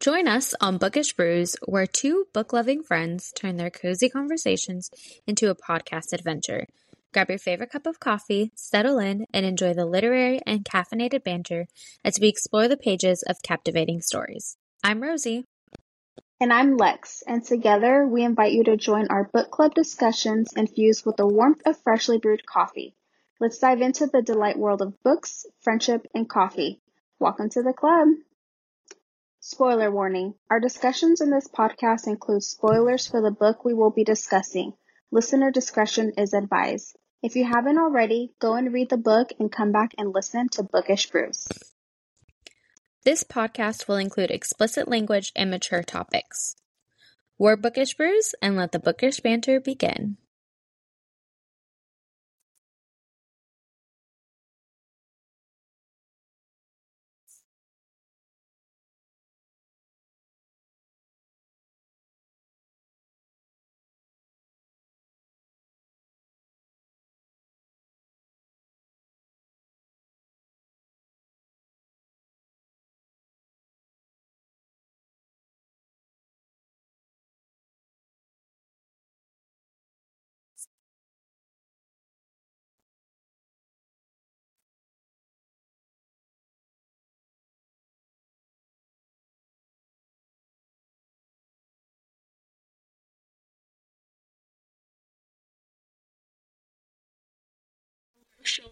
Join us on Bookish Brews, where two book loving friends turn their cozy conversations into a podcast adventure. Grab your favorite cup of coffee, settle in, and enjoy the literary and caffeinated banter as we explore the pages of captivating stories. I'm Rozy. And I'm Lex, and together we invite you to join our book club discussions infused with the warmth of freshly brewed coffee. Let's dive into the delight world of books, friendship, and coffee. Welcome to the club. Spoiler warning. Our discussions in this podcast include spoilers for the book we will be discussing. Listener discretion is advised. If you haven't already, go and read the book and come back and listen to Bookish Brews. This podcast will include explicit language and mature topics. We're Bookish Brews, and let the bookish banter begin.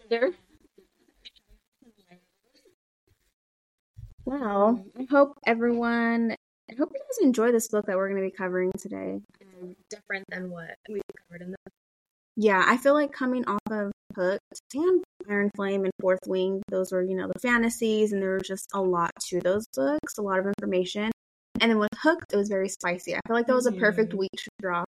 Shoulder. Wow. I hope everyone, I hope you guys enjoy this book that we're going to be covering today. Different than what we covered in the. Yeah, I feel like coming off of Hooked and Iron Flame and Fourth Wing, those were, you know, the fantasies, and there was just a lot to those books, a lot of information. And then with Hooked, it was very spicy. I feel like that was a perfect Mm. week to drop.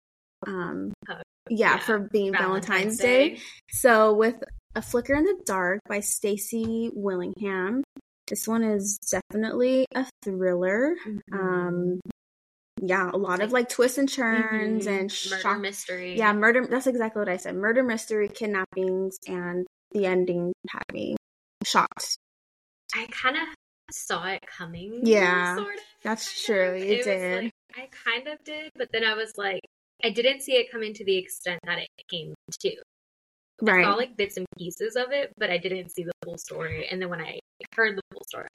Um, yeah, yeah. for being Valentine's, Valentine's Day. Day. So with A Flicker in the Dark by Stacy Willingham. This one is definitely a thriller. Mm-hmm. Um yeah, a lot of like twists and turns Mhm. and murder shock. mystery. Yeah, murder that's exactly what I said. Murder mystery, kidnappings, and the ending had me shocked. I kind of saw it coming. Yeah, sort of. That's of. true. You It did. like- I kind of did, but then I was like, I didn't see it coming to the extent that it came to. I right. saw like bits and pieces of it, but I didn't see the full story. And then when I heard the full story,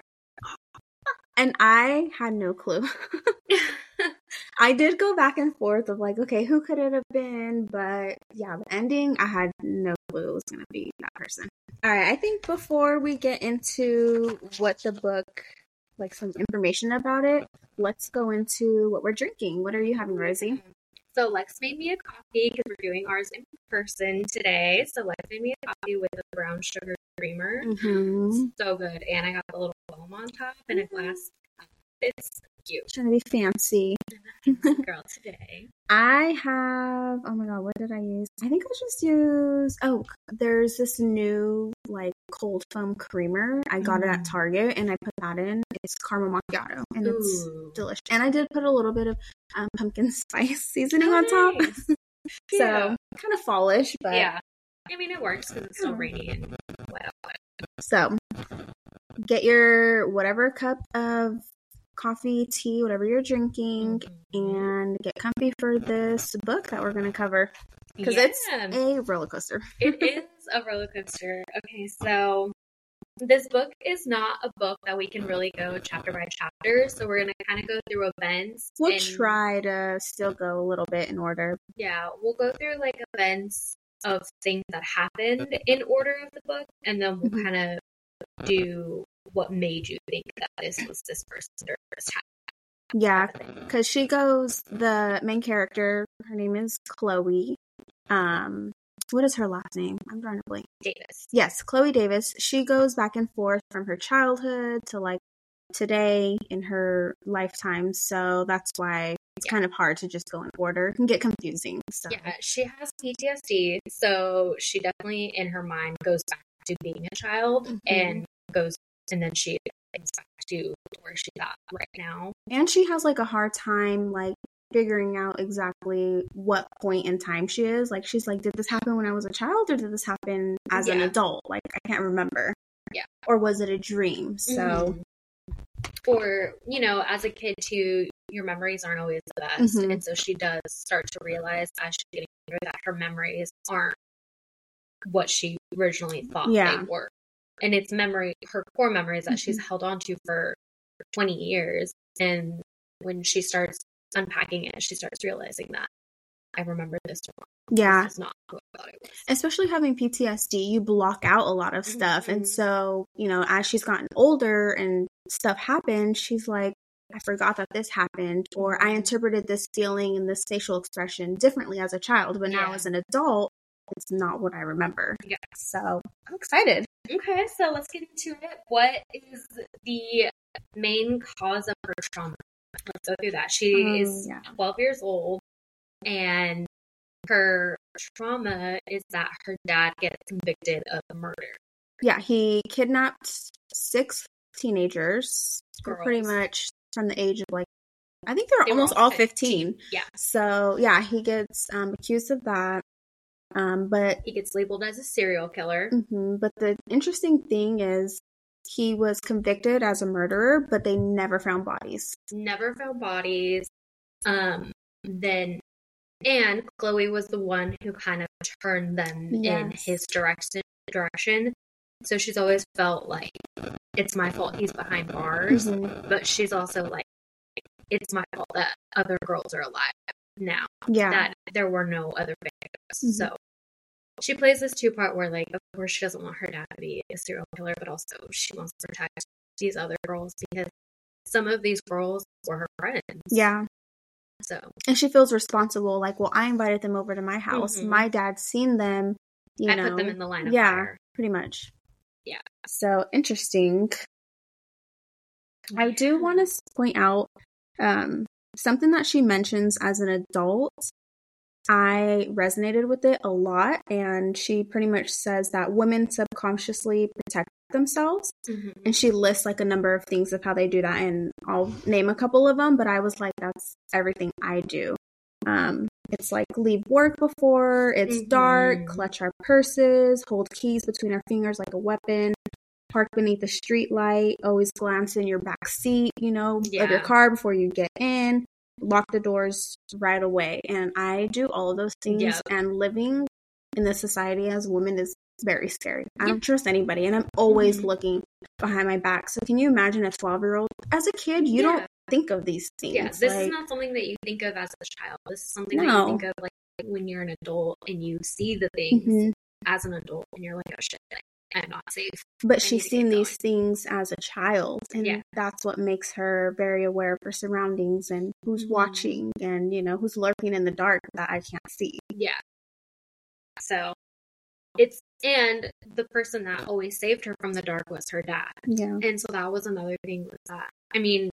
and I had no clue. I did go back and forth of like, okay, who could it have been? But yeah, the ending, I had no clue it was going to be that person. All right, I think before we get into what the book, like some information about it, let's go into what we're drinking. What are you having, Rozy? So Lex made me a coffee because we're doing ours in person today. So Lex made me a coffee with a brown sugar creamer. Mm-hmm. So good. And I got the little foam on top and a glass. cup. It's cute. Trying to be fancy. Girl today. I have, oh my god, what did I use? I think I just used, oh, there's this new like cold foam creamer. I got it at Mm. Target and I put that in. It's caramel macchiato and it's delicious. And I did put a little bit of um, pumpkin spice seasoning Oh, on top. nice. so kind of fallish, but Yeah. I mean, it works because it's still rainy and so get your whatever cup of coffee, tea, whatever you're drinking, Mm-hmm. and get comfy for this book that we're going to cover because it's a roller coaster. it is a roller coaster. Okay, so this book is not a book that we can really go chapter by chapter. So we're gonna kind of go through events. We'll and- try to still go a little bit in order. Yeah, we'll go through like events of things that happened in order of the book, and then we'll Mhm. kind of do what made you think that this was this person or this happened. Yeah, because she goes, the main character, her name is Chloe. Um, what is her last name? I'm drawing a blank. Davis. Yes, Chloe Davis. She goes back and forth from her childhood to like today in her lifetime. So that's why it's kind of hard to just go in order. It can get confusing. So Yeah, she has PTSD, so she definitely in her mind goes back to being a child Mhm. and goes, and then she goes back to where she's at right now. and she has like a hard time like figuring out exactly what point in time she is. Like she's like, did this happen when I was a child or did this happen as an adult? Like I can't remember. Yeah. Or was it a dream? So Mhm. or you know, as a kid too, your memories aren't always the best, Mhm. and so she does start to realize as she's getting older that her memories aren't what she originally thought Yeah. they were, and it's memory, her core memories that she's Mhm. held on to for twenty years, and when she starts unpacking it, she starts realizing that I remember this wrong. Yeah. This not who I thought it was. especially having PTSD, you block out a lot of stuff. And Mhm. so, you know, as she's gotten older and stuff happened, she's like, I forgot that this happened, or I Mhm. interpreted this feeling and this facial expression differently as a child, but now Yeah. as an adult, it's not what I remember. Yeah. So I'm excited. Okay, so let's get into it. What is the main cause of her trauma? Let's go through that. She Um, is yeah. 12 years old, and her trauma is that her dad gets convicted of murder. Yeah, he kidnapped six teenagers, pretty much from the age of like, I think they're They almost all 15. Yeah. So yeah, he gets um, accused of that. Um, but He gets labeled as a serial killer. hmm But the interesting thing is, he was convicted as a murderer, but they never found bodies. Never found bodies. Um, then, and Chloe was the one who kind of turned them in his direction. Direction. So she's always felt like it's my fault he's behind bars. Mhm. but she's also like, it's my fault that other girls are alive now, Yeah, that there were no other victims. Mhm. So she plays this two part where, like, of course, she doesn't want her dad to be a serial killer, but also she wants to protect these other girls because some of these girls were her friends. yeah. So, And she feels responsible. Like, well, I invited them over to my house. Mhm. My dad's seen them. You I know, put them in the line yeah, fire. pretty much. Yeah. So interesting. I do want to point out um, something that she mentions as an adult. I resonated with it a lot, and she pretty much says that women subconsciously protect themselves. Mhm. And she lists like a number of things of how they do that, and I'll name a couple of them, but I was like, that's everything I do. Um, it's like leave work before it's Mhm. dark, clutch our purses, hold keys between our fingers like a weapon, park beneath the street light, always glance in your back seat, you know, of your car before you get in, lock the doors right away. And I do all of those things, Yeah. and living in this society as a woman is very scary. I don't trust anybody, and I'm always Mhm. looking behind my back. So can you imagine a 12 year old? As a kid, you Yeah. don't think of these things. Yeah, this like, is not something that you think of as a child. This is something that you think of like when you're an adult and you see the things Mhm. as an adult and you're like, oh shit, I'm not safe. But she's seen these things as a child, and Yeah. that's what makes her very aware of her surroundings and who's Mhm. watching and you know who's lurking in the dark that I can't see. Yeah. So it's and the person that always saved her from the dark was her dad. Yeah, And so that was another thing with that. I mean,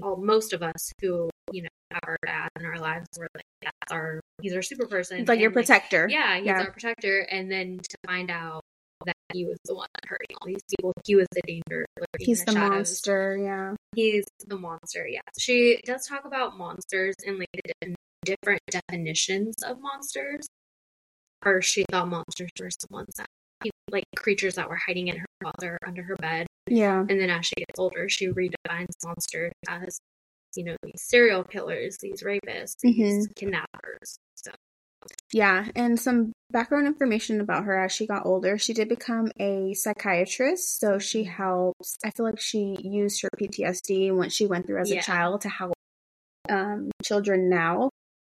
well, most of us who, you know, have our dad in our lives were like, that's our he's our super person. it's like your and, protector. yeah, he's Yeah. our protector. And then to find out that he was the one hurting all these people, he was the danger. He's the shadows. monster. Yeah, He's the monster, yeah. She does talk about monsters and like the different definitions of monsters. First, she thought monsters were someone that, like creatures that were hiding in her closet under her bed. yeah, And then as she gets older, she redefines monsters as, you know, these serial killers, these rapists, these Mm-hmm. kidnappers. So, yeah. And some background information about her as she got older. She did become a psychiatrist, so she Mm-hmm. helps. I feel like she used her PTSD and what she went through as Yeah. a child to help um, children now.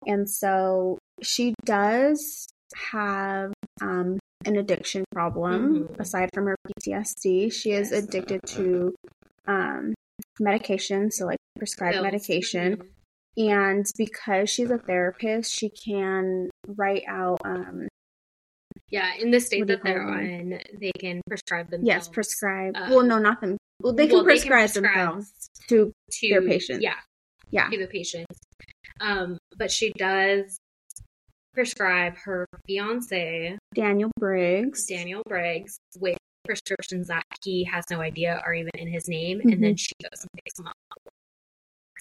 And so she does have um, an addiction problem Mhm. aside from her PTSD. She is Yes. addicted to um, medication, so like prescribed pills. medication. Mhm. And because she's a therapist, she can write out, um, Yeah, in the state What do you that they're them? in, they can prescribe them. yes, prescribe. Uh, well, no, not them. Well, they can well, they can prescribe prescribe themselves to, to their patients. Yeah, yeah. to the patients. Um, but she does prescribe her fiance Daniel Briggs. Daniel Briggs with prescriptions that he has no idea are even in his name, and then she goes and picks them up.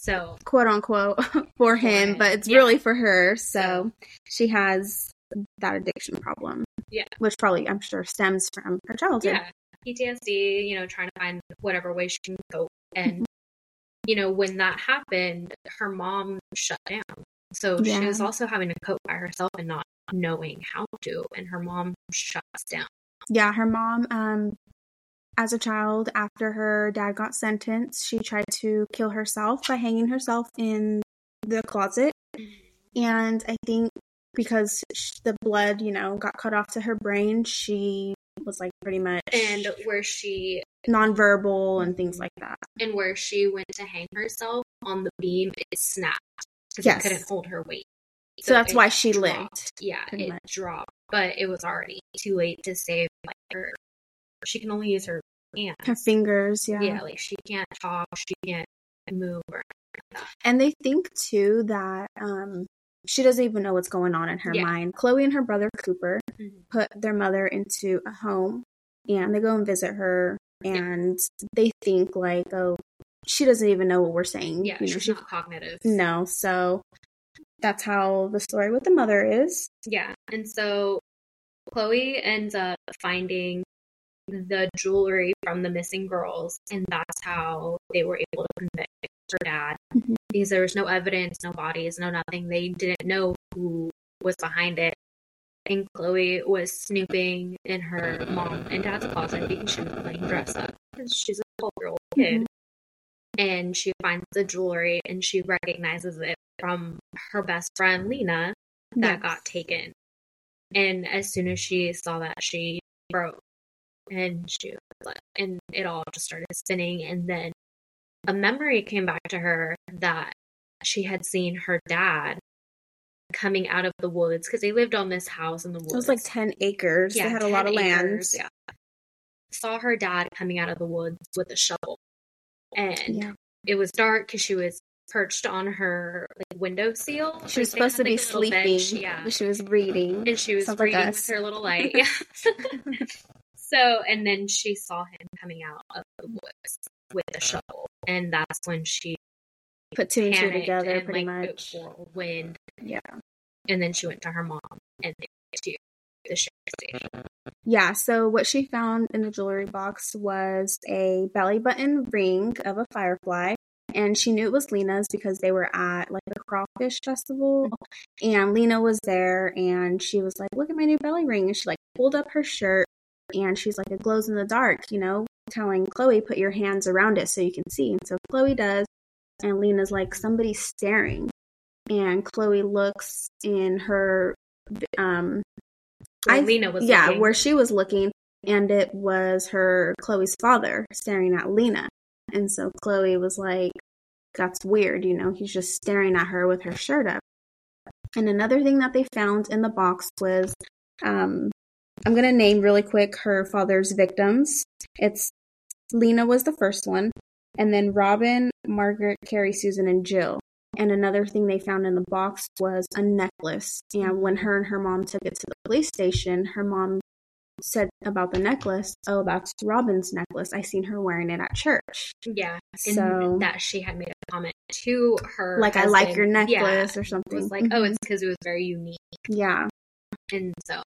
So quote unquote for him, but it's yeah. really for her. So she has that addiction problem. Yeah. Which probably I'm sure stems from her childhood. yeah, PTSD. You know, trying to find whatever way she can cope And, you know, when that happened, her mom shut down. So Yeah. she was also having to cope by herself and not knowing how to. And her mom shuts down. Yeah, her mom, um, as a child, after her dad got sentenced, she tried to kill herself by hanging herself in the closet. And I think because the blood, you know, got cut off to her brain, she was like pretty much And where she nonverbal and things like that. and where she went to hang herself on the beam, it snapped because Yes. it couldn't hold her weight. So that's why she dropped. lived, Yeah, it much. dropped, but it was already too late to save like her. She can only use her hands. Her fingers, yeah. yeah. like she can't talk, she can't move. Or, And they think too that um she doesn't even know what's going on in her Yeah. mind. Chloe and her brother Cooper Mhm. put their mother into a home and they go and visit her and they think like, oh, she doesn't even know what we're saying. yeah, You know, she's she- not cognitive. no. So that's how the story with the mother is. Yeah, and so Chloe ends up finding the jewelry from the missing girls, and that's how they were able to convict her dad Mhm. because there was no evidence, no bodies, no nothing. They didn't know who was behind it. And Chloe was snooping in her mom and dad's closet because she was playing dress up because she's a 12 year old kid. Mhm. And she finds the jewelry and she recognizes it from her best friend Lena that Yes. got taken. And as soon as she saw that, she broke. And she and it all just started spinning. And then a memory came back to her that she had seen her dad coming out of the woods because they lived on this house in the woods. It was like 10 acres. they had a lot 10 of land. Yeah. Saw her dad coming out of the woods with a shovel. And Yeah. it was dark because she was perched on her like window seal. She Like, was supposed to had, be like, little sleeping, bench, Yeah. she was reading. And she was Sounds reading us. with her little light. So, and then she saw him coming out of the woods with a uh-huh. shovel. And that's when she Put two and two together, and pretty like much. whirlwind. Yeah. And then she went to her mom and to the sheriff's station. Yeah, so what she found in the jewelry box was a belly button ring of a firefly. And she knew it was Lena's because they were at like a crawfish festival. Mm-hmm. And Lena was there and she was like, Look at my new belly ring. And she like pulled up her shirt and she's like, It glows in the dark, you know, telling Chloe, Put your hands around it so you can see. And so Chloe does. And Lena's like, Somebody's staring. And Chloe looks in her um Where I- Lena was yeah, looking. where she was looking, and it was her Chloe's father staring at Lena. And so Chloe was like, "That's weird, you know. He's just staring at her with her shirt up." And another thing that they found in the box was, um, I'm gonna name really quick her father's victims. It's Lena was the first one, and then Robin, Margaret, Carrie, Susan, and Jill. And another thing they found in the box was a necklace. And when her and her mom took it to the police station, her mom said about the necklace, "Oh, that's Robin's necklace. I seen her wearing it at church." Yeah. And So- that she had made a comment to her. Like, "I like your necklace" Yeah. or It something. was like, oh, Mhm. it's because it was very unique. Yeah, And so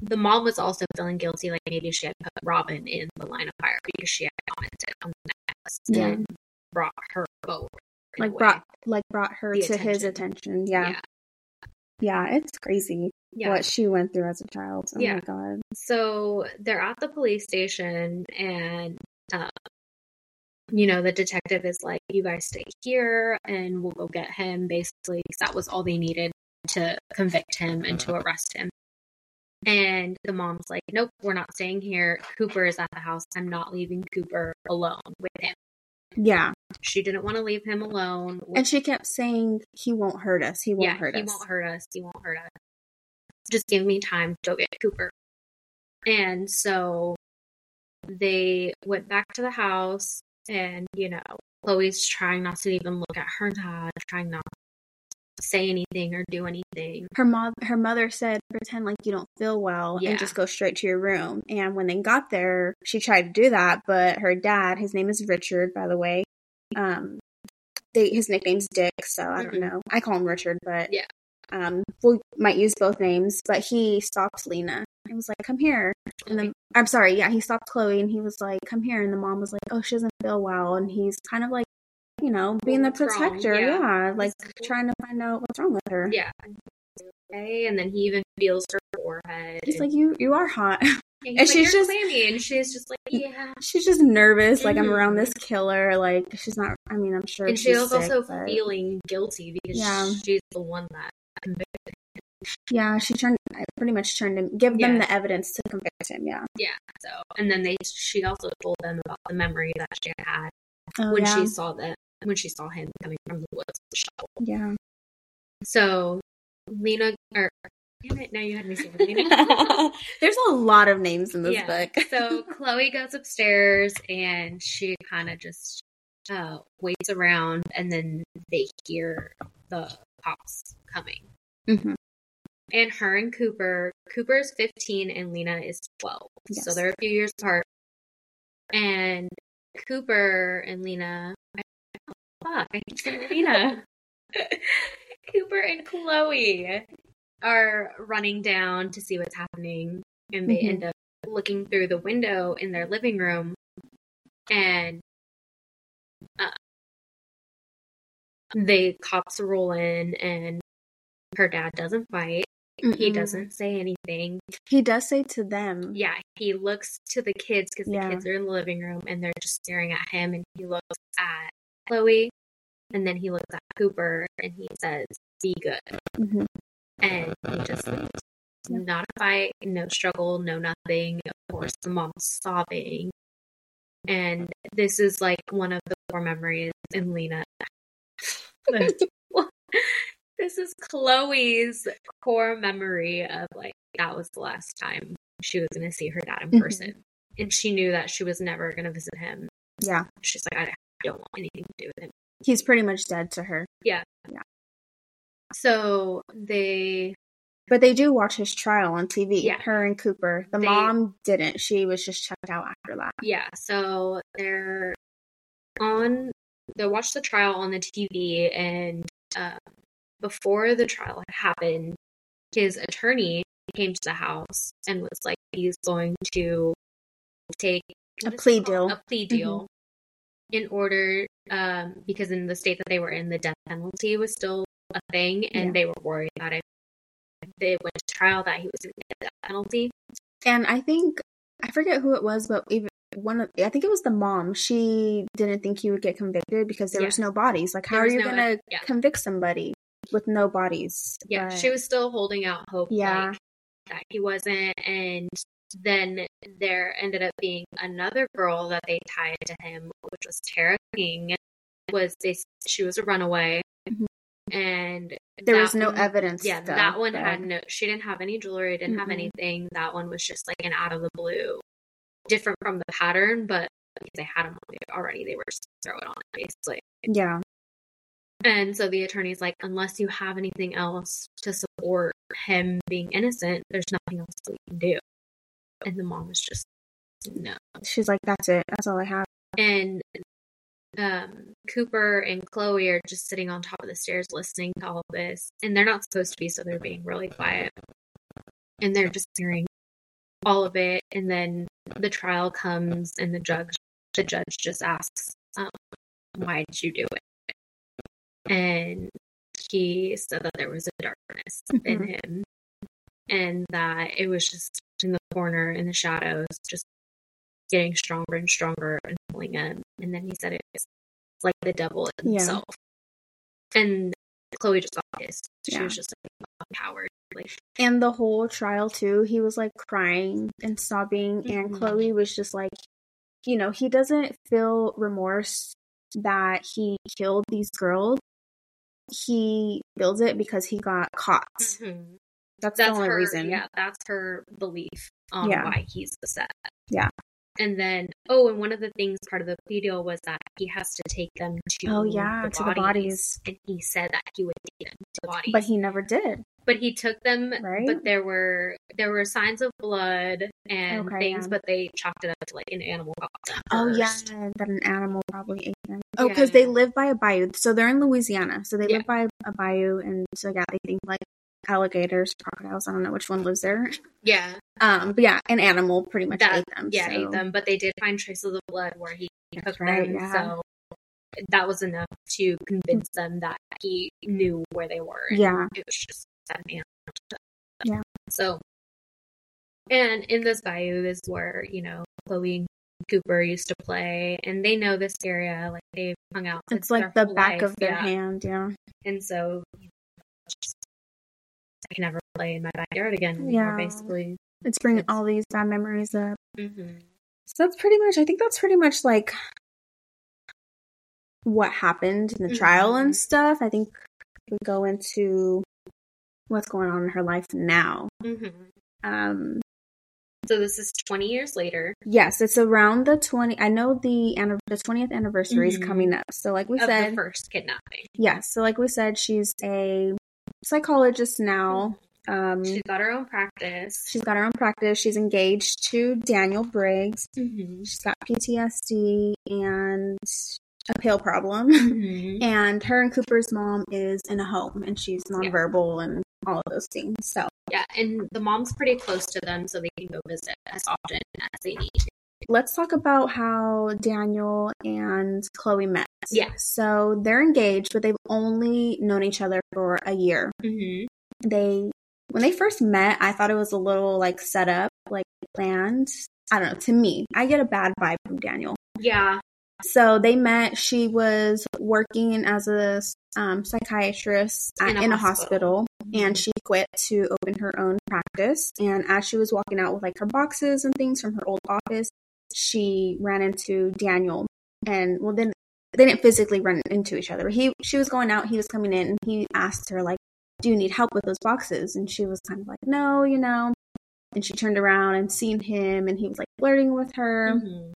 the mom was also feeling guilty, like maybe she had put Robin in the line of fire because she had commented on the necklace Yeah. and brought her forward. like way. brought like brought her The to his attention. attention. Yeah. yeah, it's crazy Yeah. what she went through as a child. Oh Yeah. my god. So they're at the police station, and uh, you know the detective is like, "You guys stay here, and we'll go get him." Basically, 'cause that was all they needed to convict him and to arrest him. And the mom's like, "Nope, we're not staying here. Cooper is at the house. I'm not leaving Cooper alone with him." Yeah, She didn't want to leave him alone. and she kept saying, "He won't hurt us. He won't yeah, hurt he us." He won't hurt us. He won't hurt us. Just give me time to go get Cooper. And so they went back to the house, and you know, Chloe's trying not to even look at her dad, trying not say anything or do anything. her mom her mother said pretend like you don't feel well Yeah. and just go straight to your room. And when they got there she tried to do that but her dad his name is richard by the way um they his nickname's dick so i don't know. I call him richard but Yeah. um we might use both names but he stopped lena. And was like come here. And then i'm sorry yeah he stopped chloe and he was like come here. And the mom was like oh she doesn't feel well, and he's kind of like, you know, being the wrong? protector. Yeah. Yeah. like trying to find out what's wrong with her. Yeah. Okay, and then he even feels her forehead. He's like, you, you are hot. and and like, she's just- clammy, and she's just like, yeah. she's just nervous. Like I'm around this mm-hmm. killer. Like she's not. I mean, I'm sure. And she she's was also but- feeling guilty because Yeah. she's the one that convicted. Yeah, she turned. I pretty much turned him. Give them the evidence to convict him. Yeah. Yeah. So, and then they, she also told them about the memory that she had Oh, when yeah. she saw that when she saw him coming from the woods with the shovel. Yeah. So, Lena, or damn it, now you had me say Lena. There's a lot of names in this Yeah. book. so Chloe goes upstairs and she kind of just uh, waits around, and then they hear the cops coming. Mhm. And her and Cooper, Cooper is 15 and Lena is 12. So they're a few years apart. And Cooper and Lena, fuck, I keep saying. Cooper and Chloe are running down to see what's happening. And they Mhm. end up looking through the window in their living room. And uh, they cops roll in, and her dad doesn't fight. He Mm-mm. doesn't say anything. He does say to them. Yeah, he looks to the kids because Yeah. the kids are in the living room and they're just staring at him. And he looks at Chloe, and then he looks at Cooper, and he says, "Be good." Mhm. And he just leaves. Not a fight, no struggle, no nothing. Of course, the mom's sobbing. And this is like one of the core memories in Lena. this is Chloe's core memory of like that was the last time she was going to see her dad in Mhm. person. And she knew that she was never going to visit him. Yeah. She's like, I don't want anything to do with him. He's pretty much dead to her. Yeah. Yeah. So they But they do watch his trial on TV. Yeah. Her and Cooper. The They- mom didn't. She was just checked out after that. Yeah, so they're on. they watch the trial on the TV, and um, before the trial happened, his attorney came to the house and was like, he's going to take A what is it plea deal. A plea deal. In order, um, because in the state that they were in, the death penalty was still a thing, and Yeah. they were worried about it. they went to trial, that he was going to get the penalty. And I think I forget who it was, but even one of I think it was the mom. She didn't think he would get convicted because there Yeah. was no bodies. Like, how are you no- gonna yeah. convict somebody with no bodies? Yeah, But- she was still holding out hope. Yeah. like, that he wasn't, and then there ended up being another girl that they tied to him, which was Tara King. Was they? She was a runaway, Mhm. and There was no one- evidence. Yeah, though, that one but- had no. She didn't have any jewelry. Didn't have Mm-mm. anything. That one was just like an out of the blue, different from the pattern, but because they had them already, they were just throw it on it basically. Yeah. And so the attorney's like, unless you have anything else to support him being innocent, there's nothing else we can do. And the mom was just, no. She's like, that's it. That's all I have. And um, Cooper and Chloe are just sitting on top of the stairs listening to all of this. And they're not supposed to be, so they're being really quiet. And they're just hearing all of it. And then the trial comes, and the judge, the judge just asks, um, "Why did you do it?" And he said that there was a darkness in Mhm. him, and that it was just in the corner in the shadows, just getting stronger and stronger and pulling in. And then he said it was like the devil Yeah. himself. And Chloe just got pissed. She Yeah. was just like "Fucking coward. Like And the whole trial too, he was like crying and sobbing, and Mhm. Chloe was just like, you know, he doesn't feel remorse that he killed these girls. He feels it because he got caught. Mm-hmm. That's the only her reason. yeah, that's her belief on Yeah. why he's upset. Yeah. And then oh, and one of the things part of the plea deal was that he has to take them to Oh yeah, to the bodies. And he said that he would take them to bodies. But he never did. but he took them Right? but there were there were signs of blood and Okay, things yeah. but they chalked it up to like an animal Oh yeah, that an animal probably ate them. Oh, because Yeah. they live by a bayou. So they're in Louisiana. So they Yeah. live by a bayou, and so yeah, they think like alligators, crocodiles. I don't know which one lives there. yeah Um, but yeah, an animal pretty much that ate them. yeah so- ate them but they did find traces of blood where he That's took right, them. yeah. So that was enough to convince them that he knew where they were. Yeah. It was just that man. Yeah. So, and in this bayou is where, you know, Chloe and Cooper used to play, and they know this area. Like they've hung out. It's like the back life, of their yeah. hand. Yeah. And so, I can never play in my backyard again anymore, Yeah. basically. It's bringing all these bad memories up. Mm-hmm. So that's pretty much, I think that's pretty much like what happened in the trial Mhm. and stuff. I think we go into what's going on in her life now. Mm-hmm. Um, So this is 20 years later yes, it's around the 20, I know the, the 20th anniversary is Mhm. coming up. So like we of said, the first kidnapping. yes. So like we said, she's a psychologist now. Um, She's got her own practice. she's got her own practice. She's engaged to Daniel Briggs. Mm-hmm. She's got PTSD and a pill problem. Mm-hmm. and her and Cooper's mom is in a home and she's nonverbal and all of those things. So Yeah, and the mom's pretty close to them, so they can go visit as often as they need to. Let's talk about how Daniel and Chloe met. Yeah. So they're engaged, but they've only known each other for a year. Mm-hmm. They when they first met, I thought it was a little like set up, like planned. I don't know. To me, I get a bad vibe from Daniel. Yeah. So they met. She was working as a um, psychiatrist at, In in, a a, hospital. hospital, and she quit to open her own practice. And as she was walking out with like her boxes and things from her old office, she ran into Daniel. And well, then they didn't physically run into each other. He she was going out, he was coming in, and he asked her like, "Do you need help with those boxes?" And she was kind of like, "No, you know." And she turned around and seen him, and he was like flirting with her Mhm.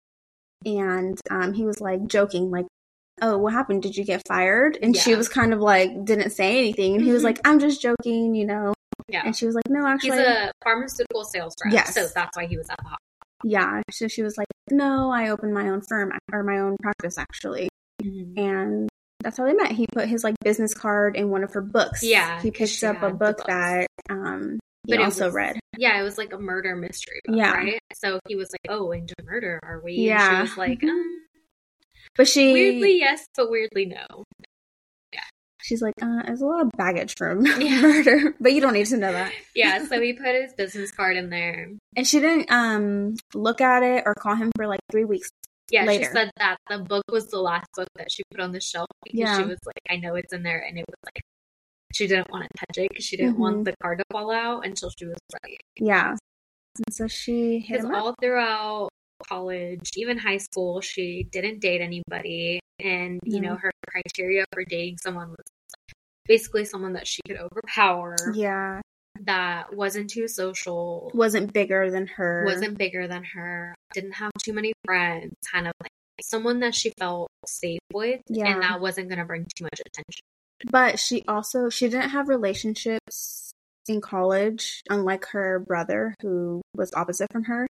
and um, he was like joking, like, "Oh, what happened? Did you get fired?" And she was kind of like didn't say anything, and he was Mhm. like, "I'm just joking," you know. Yeah. And she was like, "No, actually, He's a pharmaceutical sales rep, Yes. so that's why he was at the hospital. Yeah." So she was like, "No, I opened my own firm or my own practice actually," and that's how they met. He put his like business card in one of her books. Yeah, he picked up a book that um he But also was- read. Yeah, it was like a murder mystery book, Yeah. right? So he was like, "Oh, into murder, are we?" And Yeah. she was like, um, But she "Weirdly, yes, but weirdly, no." She's like, uh, "There's a lot of baggage from Yeah. murder, but you don't need to know that." Yeah, so he put his business card in there. And she didn't um look at it or call him for like three weeks. Yeah, Later. she said that the book was the last book that she put on the shelf because Yeah. she was like, I know it's in there, and it was like she didn't want to touch it because she didn't want Mhm. the card to fall out until she was ready. Yeah. And so she hit Because him up. all throughout college, even high school, she didn't date anybody, and you know her criteria for dating someone was basically someone that she could overpower, Yeah. that wasn't too social, Wasn't bigger than her. wasn't bigger than her, didn't have too many friends, kind of like someone that she felt safe with, Yeah. and that wasn't going to bring too much attention. But she also she didn't have relationships in college, unlike her brother who was opposite from her.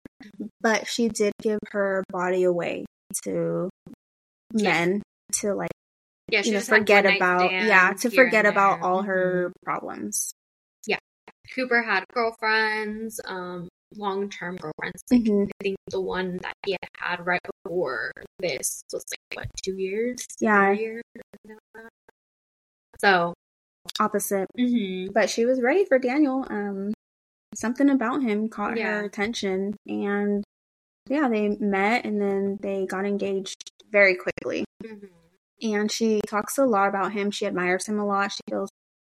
But she did give her body away to Yeah. men to like Yeah, she you know just forget about yeah to forget about all her Mhm. problems. Yeah, Cooper had girlfriends, um, long term girlfriends. Like, Mhm. I think the one that he had had right before this was like what two years? Yeah. Years? Something like that. So, Opposite. mhm. but she was ready for Daniel. Um, something about him caught Yeah. her attention, and yeah, they met and then they got engaged very quickly. Mhm. And she talks a lot about him. She admires him a lot. She feels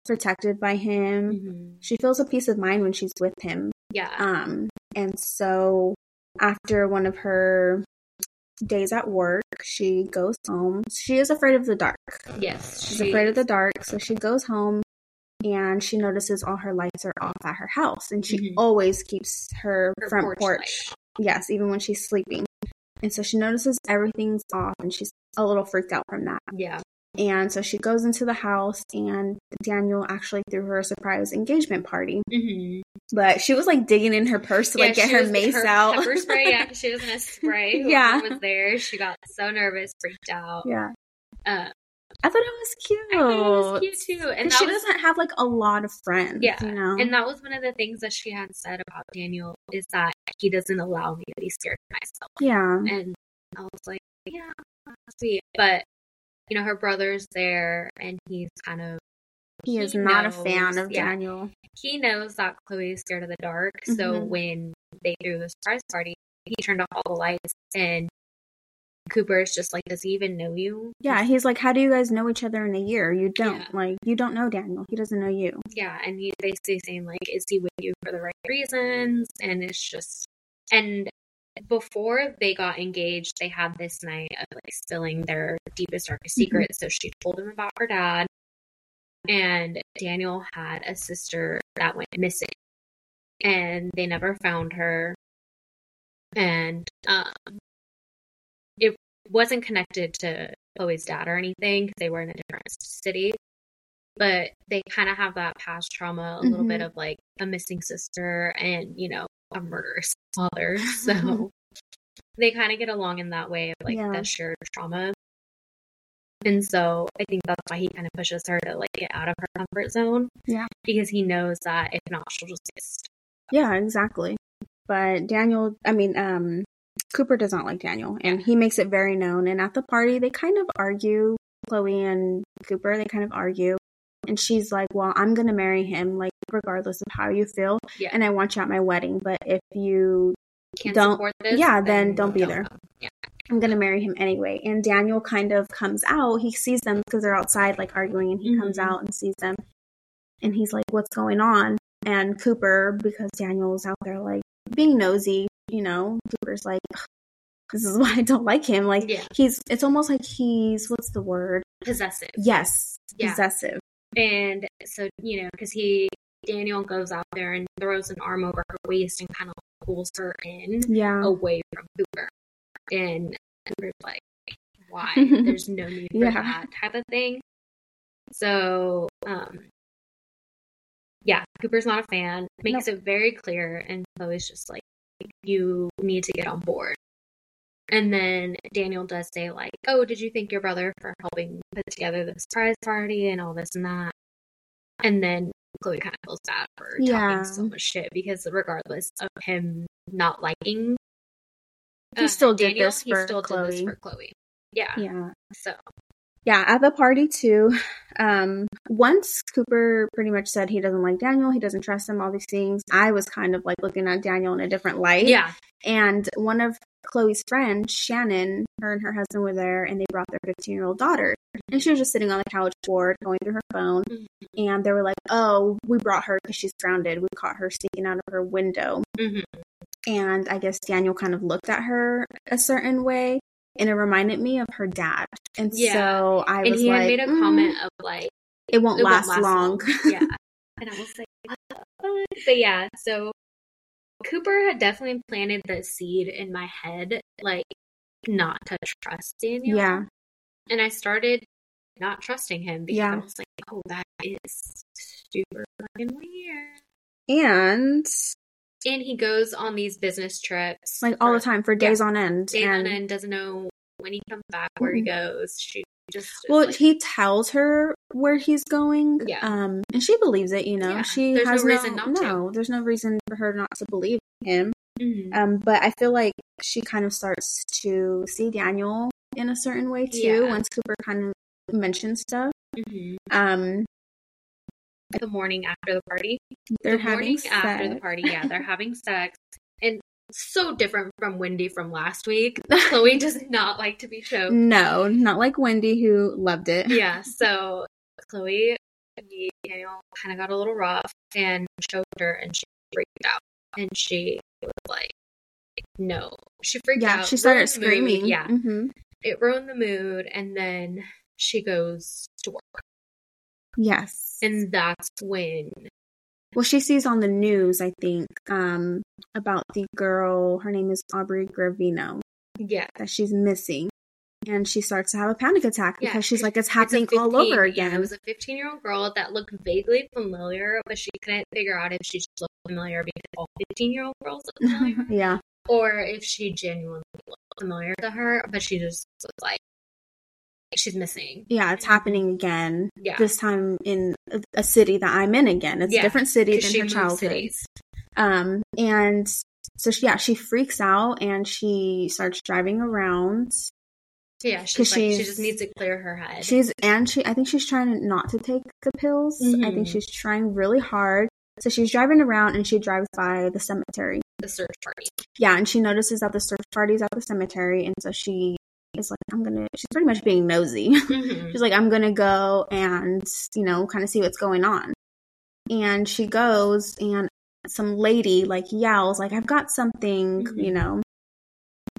protected by him. Mhm. She feels a peace of mind when she's with him. yeah, Um, and so after one of her days at work, she goes home. She is afraid of the dark. yes, She's she- afraid of the dark, so she goes home and she notices all her lights are off at her house, and she Mhm. always keeps her, Her front porch porch. Yes, even when she's sleeping. And so she notices everything's off, and she's a little freaked out from that. Yeah, And so she goes into the house, and Daniel actually threw her a surprise engagement party. Mhm. But she was like digging in her purse to like get her was- mace her out. Pepper spray, yeah, she was gonna spray. Yeah. was there. She got so nervous, freaked out. yeah, Uh, I thought it was cute. I thought it was cute too, and she was doesn't have like a lot of friends. Yeah, you know. And that was one of the things that she had said about Daniel is that he doesn't allow me to be scared of myself. yeah, And I was like, yeah, sweet. But you know, her brother's there, and he's kind of he, He is not knows, a fan of yeah. Daniel. he knows that Chloe is scared of the dark. So Mhm. when they threw the surprise party, he turned off all the lights, and Cooper's just like, "Does he even know you?" Yeah, he's like, How do you guys know each other in a year? You don't. Yeah. Like, you don't know Daniel. He doesn't know you. Yeah, and he's basically saying like, "Is he with you for the right reasons?" And it's just, and before they got engaged, they had this night of like spilling their deepest, darkest Mhm. secrets. So she told him about her dad, and Daniel had a sister that went missing, and they never found her, and um, it wasn't connected to Chloe's dad or anything because they were in a different city but they kind of have that past trauma a little Mhm. bit of like a missing sister and you know a murderous father so they kind of get along in that way of like Yeah. the shared trauma and so i think that's why he kind of pushes her to like get out of her comfort zone Yeah. because he knows that if not she'll just get stuck. Yeah, exactly. But Daniel, I mean, um, Cooper does not like Daniel, and he makes it very known. And at the party, they kind of argue. Chloe and Cooper, they kind of argue. And she's like, Well, I'm going to marry him, like, regardless of how you feel. Yeah. And I want you at my wedding. But if you, can't Don't- support this yeah, then don't be don't there. yeah I'm going to marry him anyway. And Daniel kind of comes out. He sees them because they're outside, like, arguing. And he comes Mhm. out and sees them. And he's like, What's going on? And Cooper, because Daniel's out there, like, being nosy, you know, Cooper's like, This is why I don't like him. Like, yeah he's, it's almost like he's, what's the word? possessive Yes, Yeah. possessive. And so, you know, because he, Daniel goes out there and throws an arm over her waist and kind of pulls her in Yeah. away from Cooper. And Cooper's like, why? There's no need for Yeah. that type of thing. So, um, yeah, Cooper's not a fan, makes it very clear. And Chloe's just like, you need to get on board. And then Daniel does say, like, oh, did you thank your brother for helping put together the surprise party and all this and that? And then Chloe kind of feels bad for Yeah. talking so much shit because regardless of him not liking He uh, still did Daniel, this he for still did this for Chloe. Yeah. Yeah. So Yeah, at the party too. Um, once Cooper pretty much said he doesn't like Daniel, he doesn't trust him, all these things. I was kind of like looking at Daniel in a different light. yeah, And one of Chloe's friends, Shannon, her and her husband were there, and they brought their 15 year old daughter. And she was just sitting on the couch bored, going through her phone. Mhm. And they were like, "Oh, we brought her because she's grounded. We caught her sneaking out of her window." Mhm. And I guess Daniel kind of looked at her a certain way, and it reminded me of her dad. And Yeah. so I was like, and was he like, had made a "Mm, comment of like it won't, it last, won't long. yeah, and I was like, what? But yeah, so Cooper had definitely planted the seed in my head, like not to trust Daniel. Yeah. and I started not trusting him because Yeah. I was like, oh, that is super fucking weird. and And he goes on these business trips like all the time for days on end. days and on end, doesn't know when he comes back, where he Mhm. goes. She just well, like, he tells her where he's going. Yeah. Um, and she believes it. You know, Yeah, she there's no has reason not to. no. There's no reason for her not to believe him. Mhm. Um, but I feel like she kind of starts to see Daniel in a certain way too. Yeah. Once Cooper kind of mentions stuff. Mhm. Um, the morning after the party. they're the having morning sex. after the party, yeah, they're having sex. And so different from Wendy from last week. Chloe does not like to be choked. No, not like Wendy who loved it. Yeah, so Chloe and Daniel kind of got a little rough and choked her and she freaked out. And she was like, no. She freaked Yeah, out. she started the mood. screaming. Yeah, hmm it ruined the mood. And then she goes to work. Yes. And that's when Well, she sees on the news, I think, um, about the girl. Her name is Aubrey Gravino. yeah, That she's missing, and she starts to have a panic attack Yeah, because she's like, "It's happening all 15 over Yeah, again." it was a 15 year old girl that looked vaguely familiar, but she couldn't figure out if she just looked familiar because all 15 year old girls look familiar, yeah, or if she genuinely looked familiar to her, but she just was like, she's missing. yeah, it's happening again. Yeah. This time in a, city that I'm in again. It's Yeah, a different city than her childhood. Um, and so she, yeah, she freaks out and she starts driving around Yeah, she's like, she just needs to clear her head. She's and she I think she's trying not to take the pills. I think Mhm. she's trying really hard. So she's driving around and she drives by the cemetery. the search party. Yeah, and she notices that the search party's at the cemetery and so she is like, I'm gonna she's pretty much being nosy. Mhm. she's like, I'm gonna go and, you know, kind of see what's going on. And she goes and some lady like yells, like, I've got something, Mhm. you know.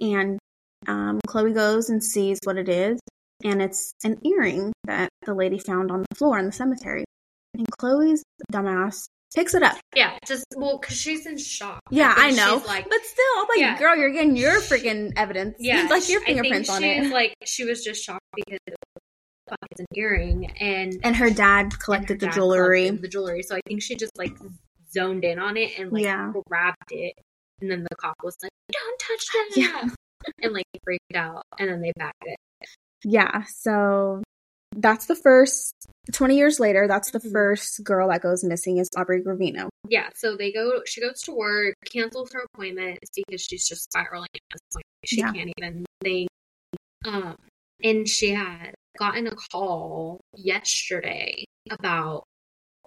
And um, Chloe goes and sees what it is, and it's an earring that the lady found on the floor in the cemetery. And Chloe's dumbass picks it up. Yeah, just well, because she's in shock. Yeah, I think know. Like, but still, I'm like, Yeah. girl, you're getting your freaking evidence. yeah, like your I fingerprints on it. Like she was just shocked because it was, an earring, and and her dad and her collected the dad jewelry. collected the jewelry. So I think she just like zoned in on it and like Yeah. grabbed it, and then the cop was like, "Don't touch that," Yeah. and like freaked out, and then they backed it. Yeah, so that's the first. 20 years later, that's the Mhm. first girl that goes missing is Aubrey Gravino. Yeah, so they go. She goes to work, cancels her appointment because she's just spiraling at this point. She Yeah. can't even think. Um, and she had gotten a call yesterday about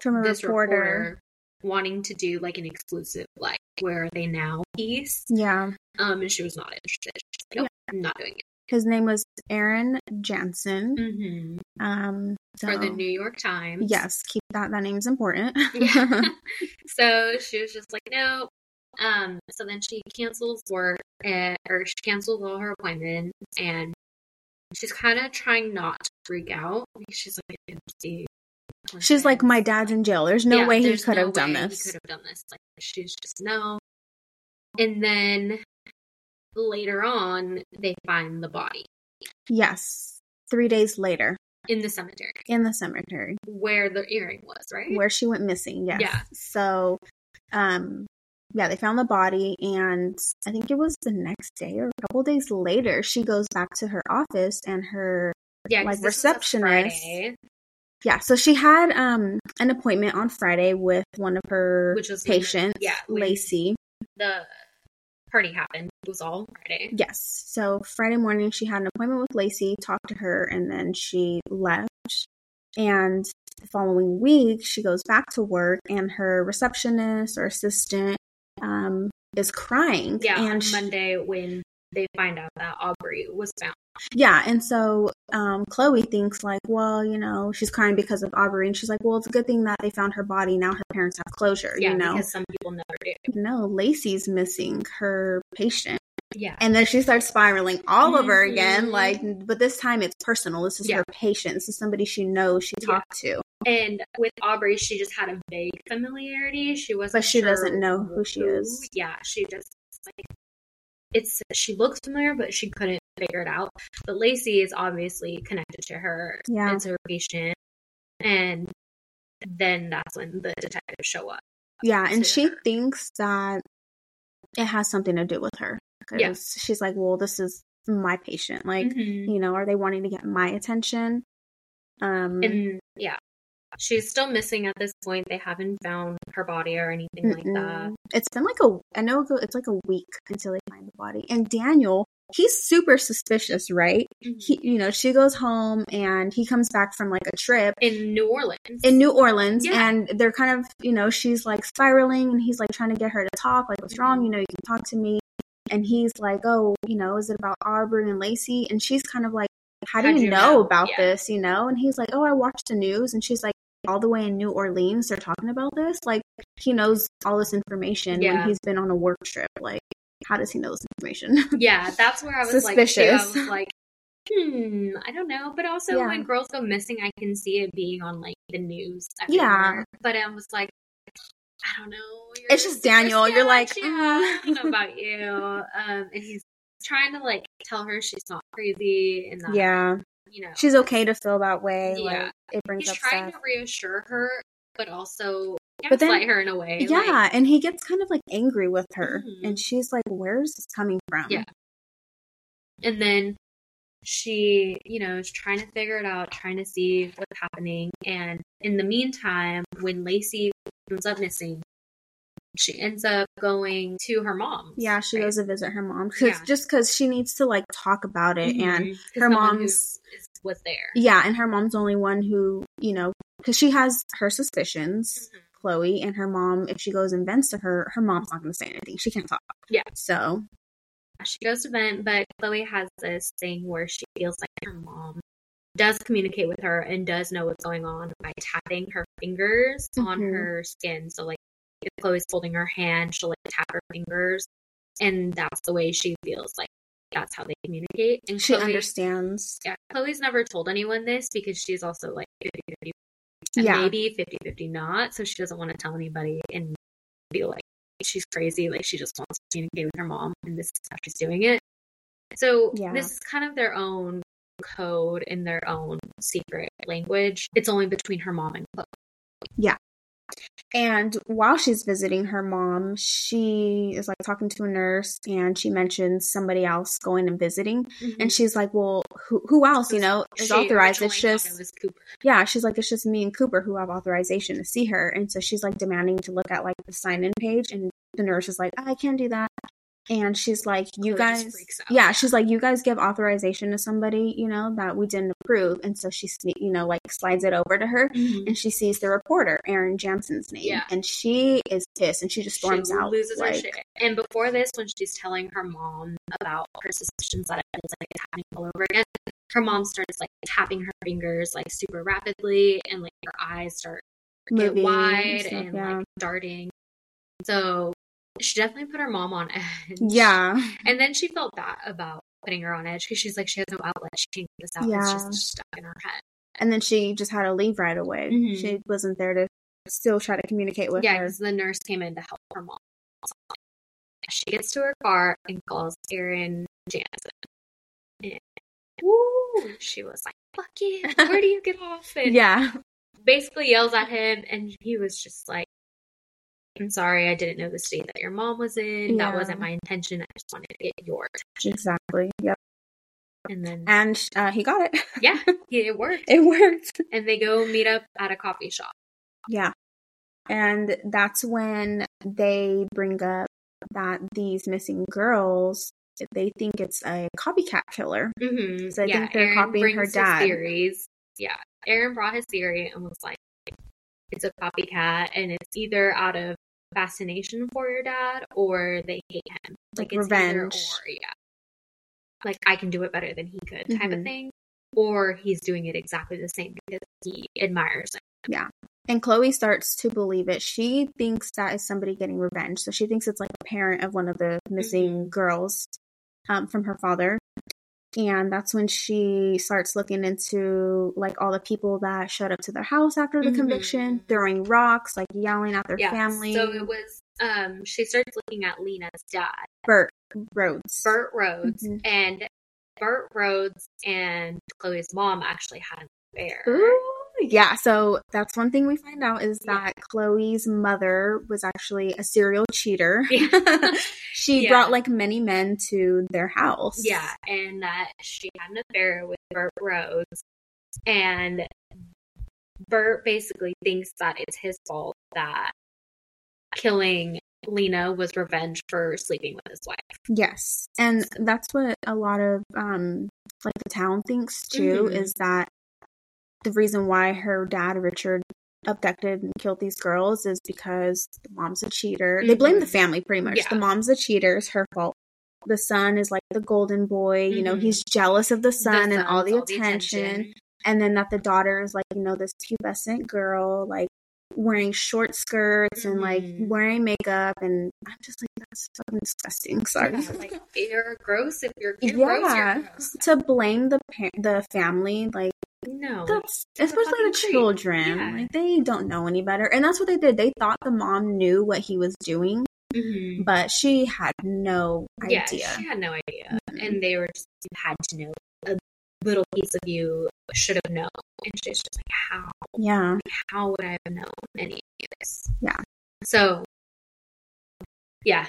From a this reporter. reporter wanting to do like an exclusive, like where are they now piece. Yeah. Um, and she was not interested. She's like, nope, I'm not doing it. His name was Aaron Jansen. Mm-hmm. Um, so, For the New York Times. Yes, keep that. That name's important. Yeah. so she was just like, no. Um, so then she cancels work and, or she cancels all her appointments and she's kind of trying not to freak out she's like, I can see. my She's like, my dad's in jail. There's no Yeah, way he could no have done this. He could have done this. Like she's just no. And then later on, they find the body Yes. Three days later in the cemetery in the cemetery where the earring was, right? where she went missing. Yes. Yeah. So, um, yeah, they found the body, and I think it was the next day or a couple days later, she goes back to her office, and her yeah, like, this was a receptionist- yeah, so she had um an appointment on Friday with one of her which was patients, yeah, Lacey. The party happened. Was all Friday. Yes. So Friday morning, she had an appointment with Lacey, talked to her, and then she left. And the following week, she goes back to work, and her receptionist or assistant um, is crying. Yeah, and on she- Monday when they find out that Aubrey was found. Yeah, and so um, Chloe thinks like, well, you know, she's crying because of Aubrey, and she's like, well, it's a good thing that they found her body. Now her parents have closure. Yeah, you know, because some people never do. no, Lacey's missing her patient. Yeah, And then she starts spiraling all over again. Like, but this time it's personal. This is Yeah. her patient. This is somebody she knows she Yeah. talked to. and with Aubrey, she just had a vague familiarity. She wasn't, But she sure doesn't know who she is. Yeah, she just like it's. She looks familiar, but she couldn't figure it out. But Lacey is obviously connected to her Yeah. patient, and then that's when the detectives show up. Yeah, and she her. thinks that it has something to do with her. Yeah. she's like, well, this is my patient. Like, Mhm. you know, are they wanting to get my attention? Um, And yeah, she's still missing at this point. They haven't found her body or anything like that. It's been like a, I know it's like a week until they find the body. And Daniel, he's super suspicious, right? Mm-hmm. He, you know, she goes home and he comes back from like a trip In New Orleans. in New Orleans Yeah. and they're kind of, you know, she's like spiraling and he's like trying to get her to talk, like, what's wrong? You know, you can talk to me. And he's like, oh, you know, is it about Aubrey and Lacey? And she's kind of like, how do How'd you, you know, know? about Yeah. this? You know? And he's like, oh, I watched the news. And she's like, all the way in New Orleans, they're talking about this. Like, he knows all this information when Yeah. he's been on a work trip. Like, how does he know this information? Yeah, that's where I was like. I Suspicious. was like, hmm, I don't know. But also, Yeah. when girls go missing, I can see it being on like the news. Yeah. But I was like, I don't know. You're It's just Daniel. You're like, yeah, mm. I don't know about you. Um, and he's trying to like tell her she's not crazy and that, yeah. You know, She's okay to feel that way. Yeah. Like, it brings he's trying stuff. to reassure her, but also But then- her in a way. Yeah, like- and he gets kind of like angry with her, Mhm. and she's like, "Where's this coming from?" Yeah. And then she, you know, is trying to figure it out, trying to see what's happening. And in the meantime, when Lacey comes up missing, she ends up going to her mom. Yeah, she right? goes to visit her mom cause, Yeah. just because she needs to like talk about it, and Mhm. 'Cause her no one who mom's- is- was there. yeah, and her mom's the only one who you know because she has her suspicions. Mhm. Chloe and her mom, if she goes and vents to her, her mom's not going to say anything. She can't talk. Yeah. So She goes to vent, but Chloe has this thing where she feels like her mom does communicate with her and does know what's going on by tapping her fingers on Mhm. her skin. So like Chloe's holding her hand, she'll like tap her fingers, and that's the way she feels like that's how they communicate. And she Chloe, understands. Yeah, Chloe's never told anyone this because she's also like 50-50 and Yeah. maybe 50-50 not. So she doesn't want to tell anybody and feel like she's crazy. Like she just wants to communicate with her mom and this is how she's doing it. So Yeah. this is kind of their own code in their own secret language. It's only between her mom and Chloe. And while she's visiting her mom, she is like talking to a nurse and she mentions somebody else going and visiting. Mm-hmm. And she's like, Well, who, who else, you know, is She authorized? It's just, it Cooper. yeah, she's like, It's just me and Cooper who have authorization to see her. And so she's like demanding to look at like the sign in page. And the nurse is like, I can't do that. And she's like, You guys, out. yeah, she's like, You guys give authorization to somebody, you know, that we didn't approve. And so she, you know, like slides it over to her Mhm. and she sees the reporter, Aaron Jansen's name, Yeah. and she is pissed and she just storms she out. loses her shit. And before this, when she's telling her mom about her suspicions that it feels like it's happening all over again, her mom starts like tapping her fingers like super rapidly, and like her eyes start get wide and stuff, and yeah. like darting. So she definitely put her mom on edge. Yeah, And then she felt bad about putting her on edge because she's like she has no outlet. She can't get this out. It's just stuck in her head. and then she just had to leave right away. Mhm. She wasn't there to still try to communicate with yeah, her. because the nurse came in to help her mom. She gets to her car and calls Aaron Jansen. And woo, she was like, "Fuck! Where do you get off?" And Yeah, basically yells at him, and he was just like, "I'm sorry, I didn't know the state that your mom was in. That wasn't my intention. I just wanted to get your attention." exactly. Yep. And then, And uh, he got it. yeah, it worked. it worked. And they go meet up at a coffee shop. Yeah. And that's when they bring up that these missing girls, they think it's a copycat killer. Mm-hmm. So I think they're copying her dad. theories. Yeah, Aaron brought his theory and was like, "It's a copycat, and it's either out of fascination for your dad, or they hate him, Like it's revenge. or, yeah, like I can do it better than he could, type of Mhm. thing." Or he's doing it exactly the same because he admires him. Yeah. And Chloe starts to believe it. She thinks that is somebody getting revenge. So she thinks it's like a parent of one of the missing Mhm. girls um, from her father. And that's when she starts looking into like all the people that showed up to their house after the Mhm. conviction, throwing rocks, like yelling at their Yeah, family. so it was. Um, she starts looking at Lena's dad, Bert Rhodes. Bert Rhodes, Mhm. and Bert Rhodes and Chloe's mom actually had an affair. Ooh, yeah, so that's one thing we find out is Yeah. that Chloe's mother was actually a serial cheater. Yeah. she Yeah. brought like many men to their house. Yeah, and that she had an affair with Bert Rhodes, and Bert basically thinks that it's his fault that killing Lena was revenge for sleeping with his wife. Yes. And that's what a lot of um like the town thinks too Mhm. is that the reason why her dad Richard abducted and killed these girls is because the mom's a cheater. They blame the Mhm. family pretty much. Yeah. The mom's a cheater, it's her fault. The son is like the golden boy, you know, Mhm. he's jealous of the son The and all the attention. attention. And then that the daughter is like, you know, this pubescent girl, like wearing short skirts and like Mhm. wearing makeup and I'm just like that's fucking disgusting. Sorry. Yeah, like you're gross if you're, you're gross. Yeah. You're to blame the the family like No, that's especially the creep. children Yeah. like they don't know any better and that's what they did they thought the mom knew what he was doing Mhm. but she had no yeah, idea she had no idea, Mhm. and they were just you had to know a little piece of you should have known, and she's just like, how, yeah how would I have known any of this? Yeah. So, yeah.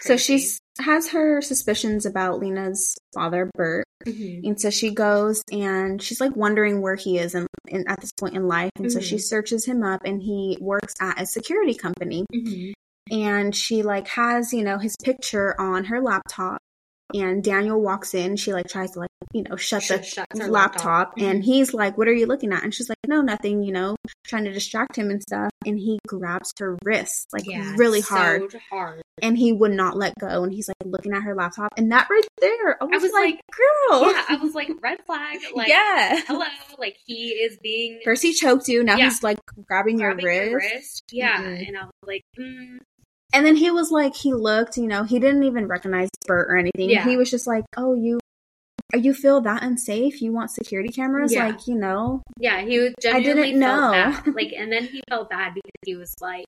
So she has her suspicions about lena's father bert Mhm. and so she goes and she's like wondering where he is in, in at this point in life and so she Mhm. searches him up and he works at a security company Mhm. and she like has you know his picture on her laptop and daniel walks in she like tries to like you know shut the laptop, laptop. and he's like what are you looking at and she's like no nothing you know trying to distract him and stuff and he grabs her wrist like Yeah, really so hard hard. and he would not let go and he's like looking at her laptop and that right there i was, was like, like, girl Yeah, I was like, red flag. Like, yeah hello. Like, he is being first he choked you now Yeah. he's like grabbing, grabbing your your wrist wrist. Yeah. Mhm. And I was like, mm, And then he was like, he looked, you know, he didn't even recognize Bert or anything. Yeah. He was just like, oh, you, are you feel that unsafe? You want security cameras? Yeah. Like, you know, yeah, he was I didn't know. bad. Like, and then he felt bad because he was like,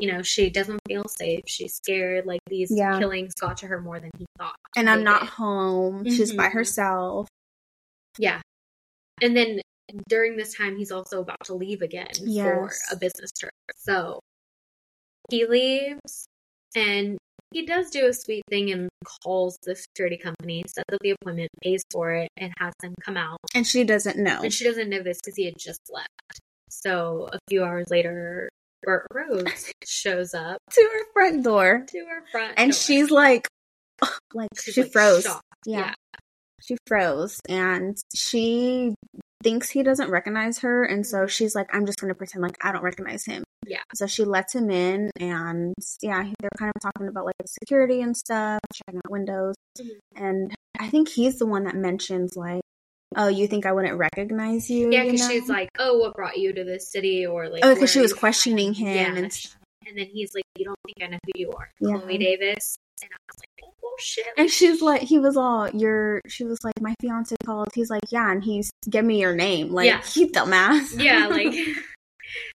you know, she doesn't feel safe. She's scared. Like, these Yeah. killings got to her more than he thought. and I'm not did. home. She's by Mhm. herself. Yeah. And then during this time, he's also about to leave again for a business trip. So he leaves and he does do a sweet thing and calls the security company, sets up the appointment, pays for it, and has them come out. And she doesn't know. And she doesn't know this because he had just left. So a few hours later, Bert Rhodes shows up to her front door. to her front And door. she's like, like, She's, she like, froze. Yeah. Yeah. She froze. And she thinks he doesn't recognize her. And so she's like, I'm just going to pretend like I don't recognize him. Yeah. So she lets him in, and yeah, they're kind of talking about like security and stuff, checking out windows. Mhm. And I think he's the one that mentions like, "Oh, you think I wouldn't recognize you?" Yeah, you because know? she's like, "Oh, what brought you to this city?" Or like, oh because she was questioning him Yeah, and and then he's like, "You don't think I know who you are, Yeah. Chloe Davis?" And I was like, "Oh shit!" And she's like, he was all, "You're." She was like, "My fiance called." He's like, "Yeah," and he's, "Give me your name." Like, Yeah. you dumbass. yeah, like,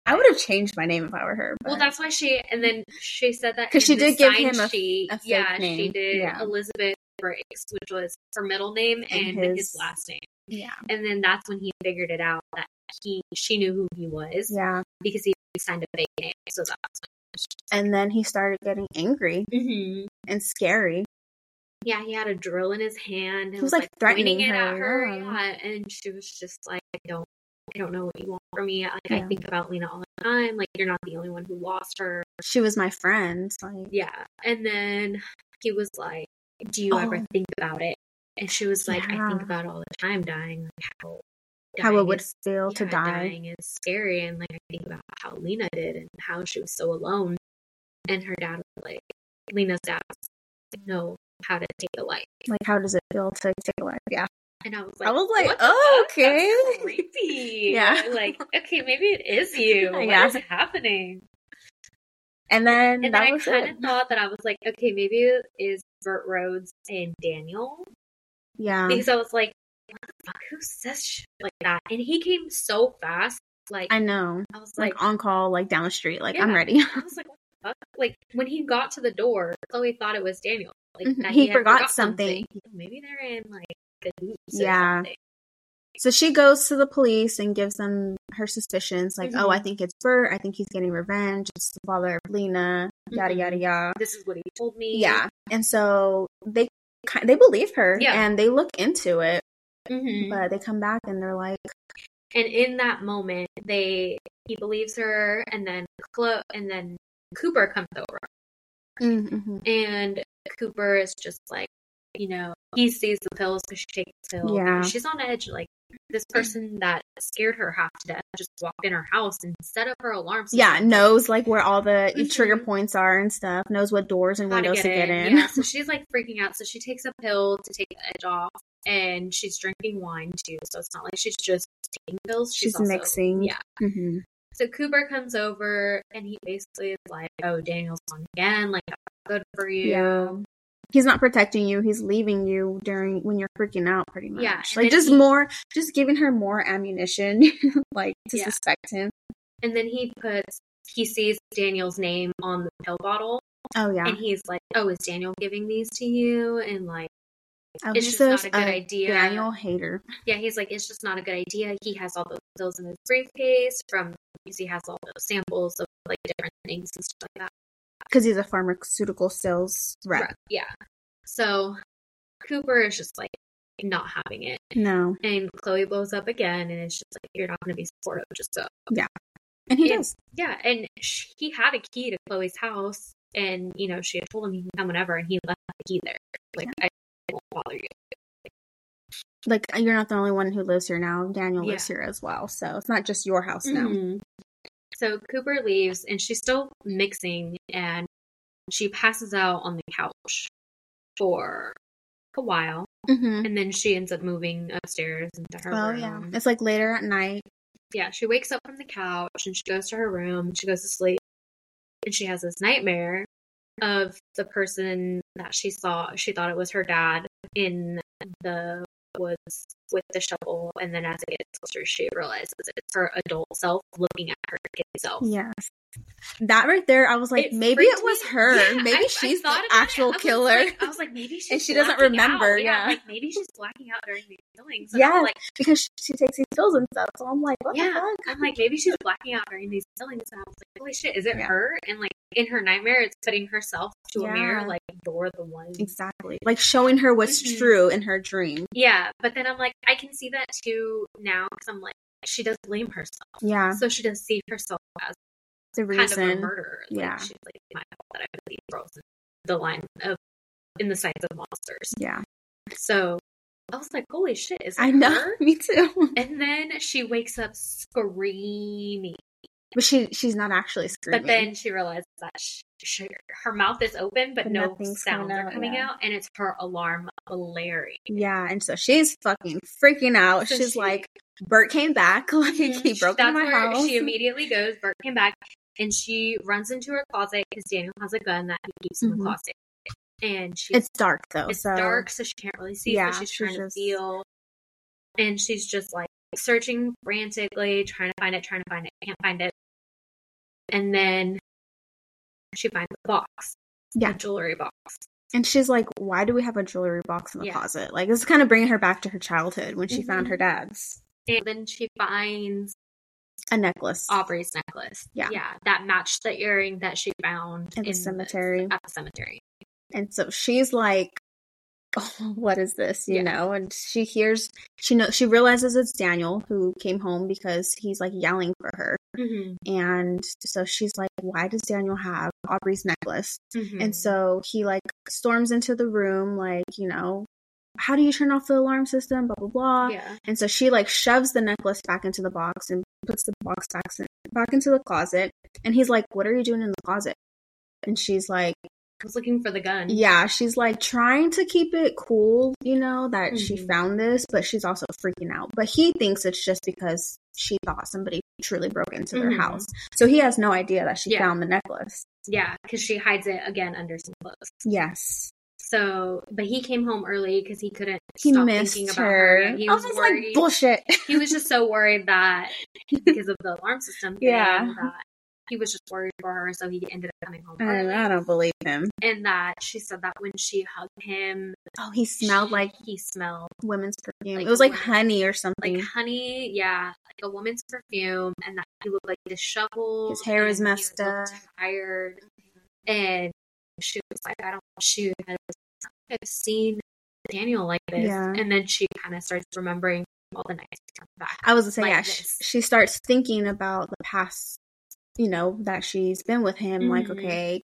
I would have changed my name if I were her. well, that's why she. And then she said that because she did give him a- sheet. a fake yeah, she did Yeah. Elizabeth Briggs, which was her middle name and, And his, his- last name. yeah, And then that's when he figured it out that he she knew who he was yeah. because he signed a fake name. So that's And then he started getting angry hmm and scary. Yeah, he had a drill in his hand. And He was, like, pointing threatening it at her, yeah. Yeah, and she was just like, "I don't, I don't know what you want from me. Like, I think about Lena all the time. Like, you're not the only one who lost her. She was my friend. Like, Yeah." And then he was like, "Do you ever Oh. think about it?" And she was like, "I think about all the time, dying. Like how, how it would is- feel to die. Dying is scary, and like I think about how Lena did and how she was so alone. And her dad was like, Lena's dad was like, know how to take a life. Like, how does it feel to take a life? Yeah. And I was like, I was like, oh, fuck? That's okay. creepy. Yeah. Like, okay, maybe it is you. What Yeah. is happening? And then And that then I kind of thought that I was like, okay, maybe it is Bert Rhodes and Daniel. Yeah. Because I was like, what the fuck? Who says shit like that? And he came so fast. Like, I know. I, was Like, like, on call, like down the street. Like, I'm ready. I was like, what the fuck? Like, when he got to the door, Chloe thought it was Daniel. Like, Mhm. that He had forgot something. Maybe they're in, like, or Yeah. So she goes to the police and gives them her suspicions, like, oh, I Mhm. think it's Bert. I think he's getting revenge. It's the father of Lena. Yada Mhm. yada yada. This is what he told me. Yeah, and so they they believe her, Yeah. and they look into it, Mhm. but they come back and they're like, And in that moment, they he believes her, and then Chlo- and then Cooper comes over, mm-hmm. and Cooper is just like, you know, he sees the pills because she takes pills. Yeah. she's on edge. Like this person that scared her half to death just walked in her house and set up her alarm. system. yeah, knows like where all the Mhm. trigger points are and stuff. Knows what doors and how windows to get, in. Yeah, so she's like freaking out. So she takes a pill to take the edge off, and she's drinking wine too. So it's not like she's just taking pills. She's, She's also- mixing. Yeah. hmm So Cooper comes over, and he basically is like, "Oh, Daniel's on again. Like, good for you." Yeah. He's not protecting you. He's leaving you during when you're freaking out, pretty much. Yeah, like just he- more, just giving her more ammunition, like to Yeah. suspect him. And then he puts, he sees Daniel's name on the pill bottle, Oh yeah, and he's like, "Oh, is Daniel giving these to you?" And like, it's just not a good idea. Daniel hater. yeah, he's like, "It's just not a good idea." He has all those pills in his briefcase from because he has all those samples of like different things and stuff like that. because he's a pharmaceutical sales rep. Right, Yeah. So Cooper is just like not having it. No, And Chloe blows up again, and it's just like, you're not going to be supportive, just so yeah. And he And- does. Yeah, and sh- he had a key to Chloe's house, and you know she had told him he can come whenever, and he left the key there. Like I bother you. Like you're not the only one who lives here now. Daniel lives Yeah. here as well. So it's not just your house now. Mhm. So Cooper leaves, and she's still mixing, and she passes out on the couch for a while, Mm-hmm. and then she ends up moving upstairs into her Oh room. yeah. It's like later at night. yeah, she wakes up from the couch and she goes to her room. She goes to sleep, and she has this nightmare of the person that she saw. She thought it was her dad in the woods with the shovel, and then as it gets closer, she realizes it's her adult self looking at her kid self. Yes. That right there, I was like, It maybe it was me- her. Yeah, maybe I- I she's thought the it. actual I killer. like- I was like, maybe she's she doesn't remember, out. yeah. like maybe she's blacking out during these killings. And Yeah. like because she takes these pills and stuff. So I'm like, what yeah, the fuck? I'm like maybe she's blacking out during these killings. And I was like, holy shit, is it Yeah. her? And like in her nightmare, it's putting herself to Yeah. a mirror, like you're the one. Exactly. Like showing her what's Mhm. true in her dream. Yeah, but then I'm like, I can see that too now because I'm like, she does blame herself. Yeah. So she does see herself as The kind of a reason. murderer. Like, Yeah. she's like, my fault that I these girls in the line of in the sights of monsters. Yeah. So I was like, holy shit, is I know. her? Me too. And then she wakes up screaming. But she she's not actually screaming. But then she realizes that she, she, her mouth is open, but, But no sounds coming are out, coming yeah. out, and it's her alarm blaring. Yeah, and so she's fucking freaking out. So she's she- like, Bert came back. Like mm-hmm. he broke into my house. she immediately goes. Bert came back, and she runs into her closet because Daniel has a gun that he keeps in Mhm. the closet. And she's it's dark though. it's so dark, so she can't really see. Yeah, so she's she's trying just- to feel, and she's just like searching frantically, trying to find it, trying to find it, can't find it. And then she finds the box, Yeah. the jewelry box. And she's like, why do we have a jewelry box in the Yeah. closet? Like, this is kind of bringing her back to her childhood when she found Mhm. her dad's And then she finds a necklace Aubrey's necklace. Yeah. yeah, that matched the earring that she found in the cemetery. at the cemetery. And so she's like, oh, what is this? You Yeah. know, and she hears, she knows, she realizes it's Daniel who came home because he's like yelling for her. Mm-hmm. And so she's like, why does Daniel have Aubrey's necklace? Mm-hmm. And so he like storms into the room, like, you know, how do you turn off the alarm system? Blah, blah, blah. yeah, And so she like shoves the necklace back into the box and puts the box back, back into the closet. And he's like, What are you doing in the closet? And she's like, I was looking for the gun. Yeah, she's like trying to keep it cool, you know, that she Mhm. found this, but she's also freaking out. But he thinks it's just because she thought somebody truly broke into their Mhm. house. So he has no idea that she Yeah. found the necklace. yeah, because she hides it again under some clothes. Yes. So, but he came home early because he couldn't He stop missed thinking about her. her. He I was, was like, bullshit. he was just so worried that because of the alarm system, Yeah. that he was just worried for her, so he ended up coming home I early. don't, I don't believe him. And that she said that when she hugged him, Oh, he smelled she- like he smelled women's perfume. Like it was like women- honey or something. like honey, yeah, like a woman's perfume, and that he looked like disheveled. His hair was messed up. tired, and she was like, "I don't shoot. I've seen Daniel like this," Yeah. and then she kind of starts remembering all the nights back. I was gonna say, like yeah, she, she starts thinking about the past, you know, that she's been with him. Like, Mhm. okay,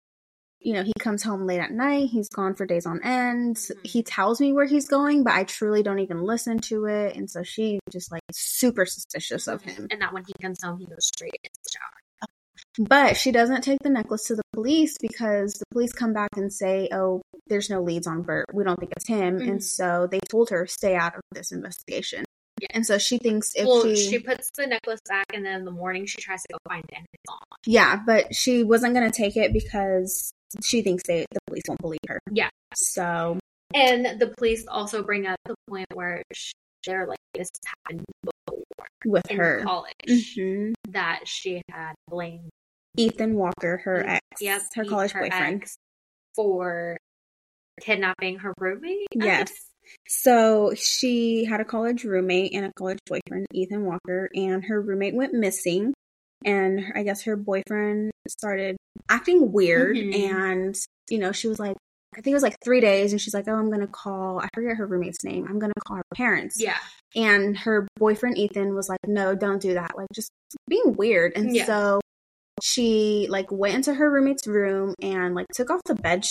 you know, he comes home late at night, he's gone for days on end. Mhm. He tells me where he's going, but I truly don't even listen to it. And so she just like super suspicious of him. and that when he comes home, he goes straight into the shower. But she doesn't take the necklace to the police because the police come back and say, oh, there's no leads on Bert. We don't think it's him. Mhm. And so they told her, stay out of this investigation. Yeah. And so she thinks if well, she, she puts the necklace back, and then in the morning she tries to go find it, and it's gone. yeah, but she wasn't going to take it because she thinks they, the police won't believe her. Yeah. So, And the police also bring up the point where they're like, this happened before with in her, college Mhm. that she had blamed Ethan Walker, her ex, yes, her college her boyfriend. for kidnapping her roommate. Yes. So she had a college roommate and a college boyfriend, Ethan Walker, and her roommate went missing. And I guess her boyfriend started acting weird. Mhm. And, you know, she was like, I think it was like three days. And she's like, oh, I'm going to call, I forget her roommate's name. I'm going to call her parents. Yeah. And her boyfriend Ethan was like, "No, don't do that." Like just being weird. And Yeah. so she like went into her roommate's room and like took off the bed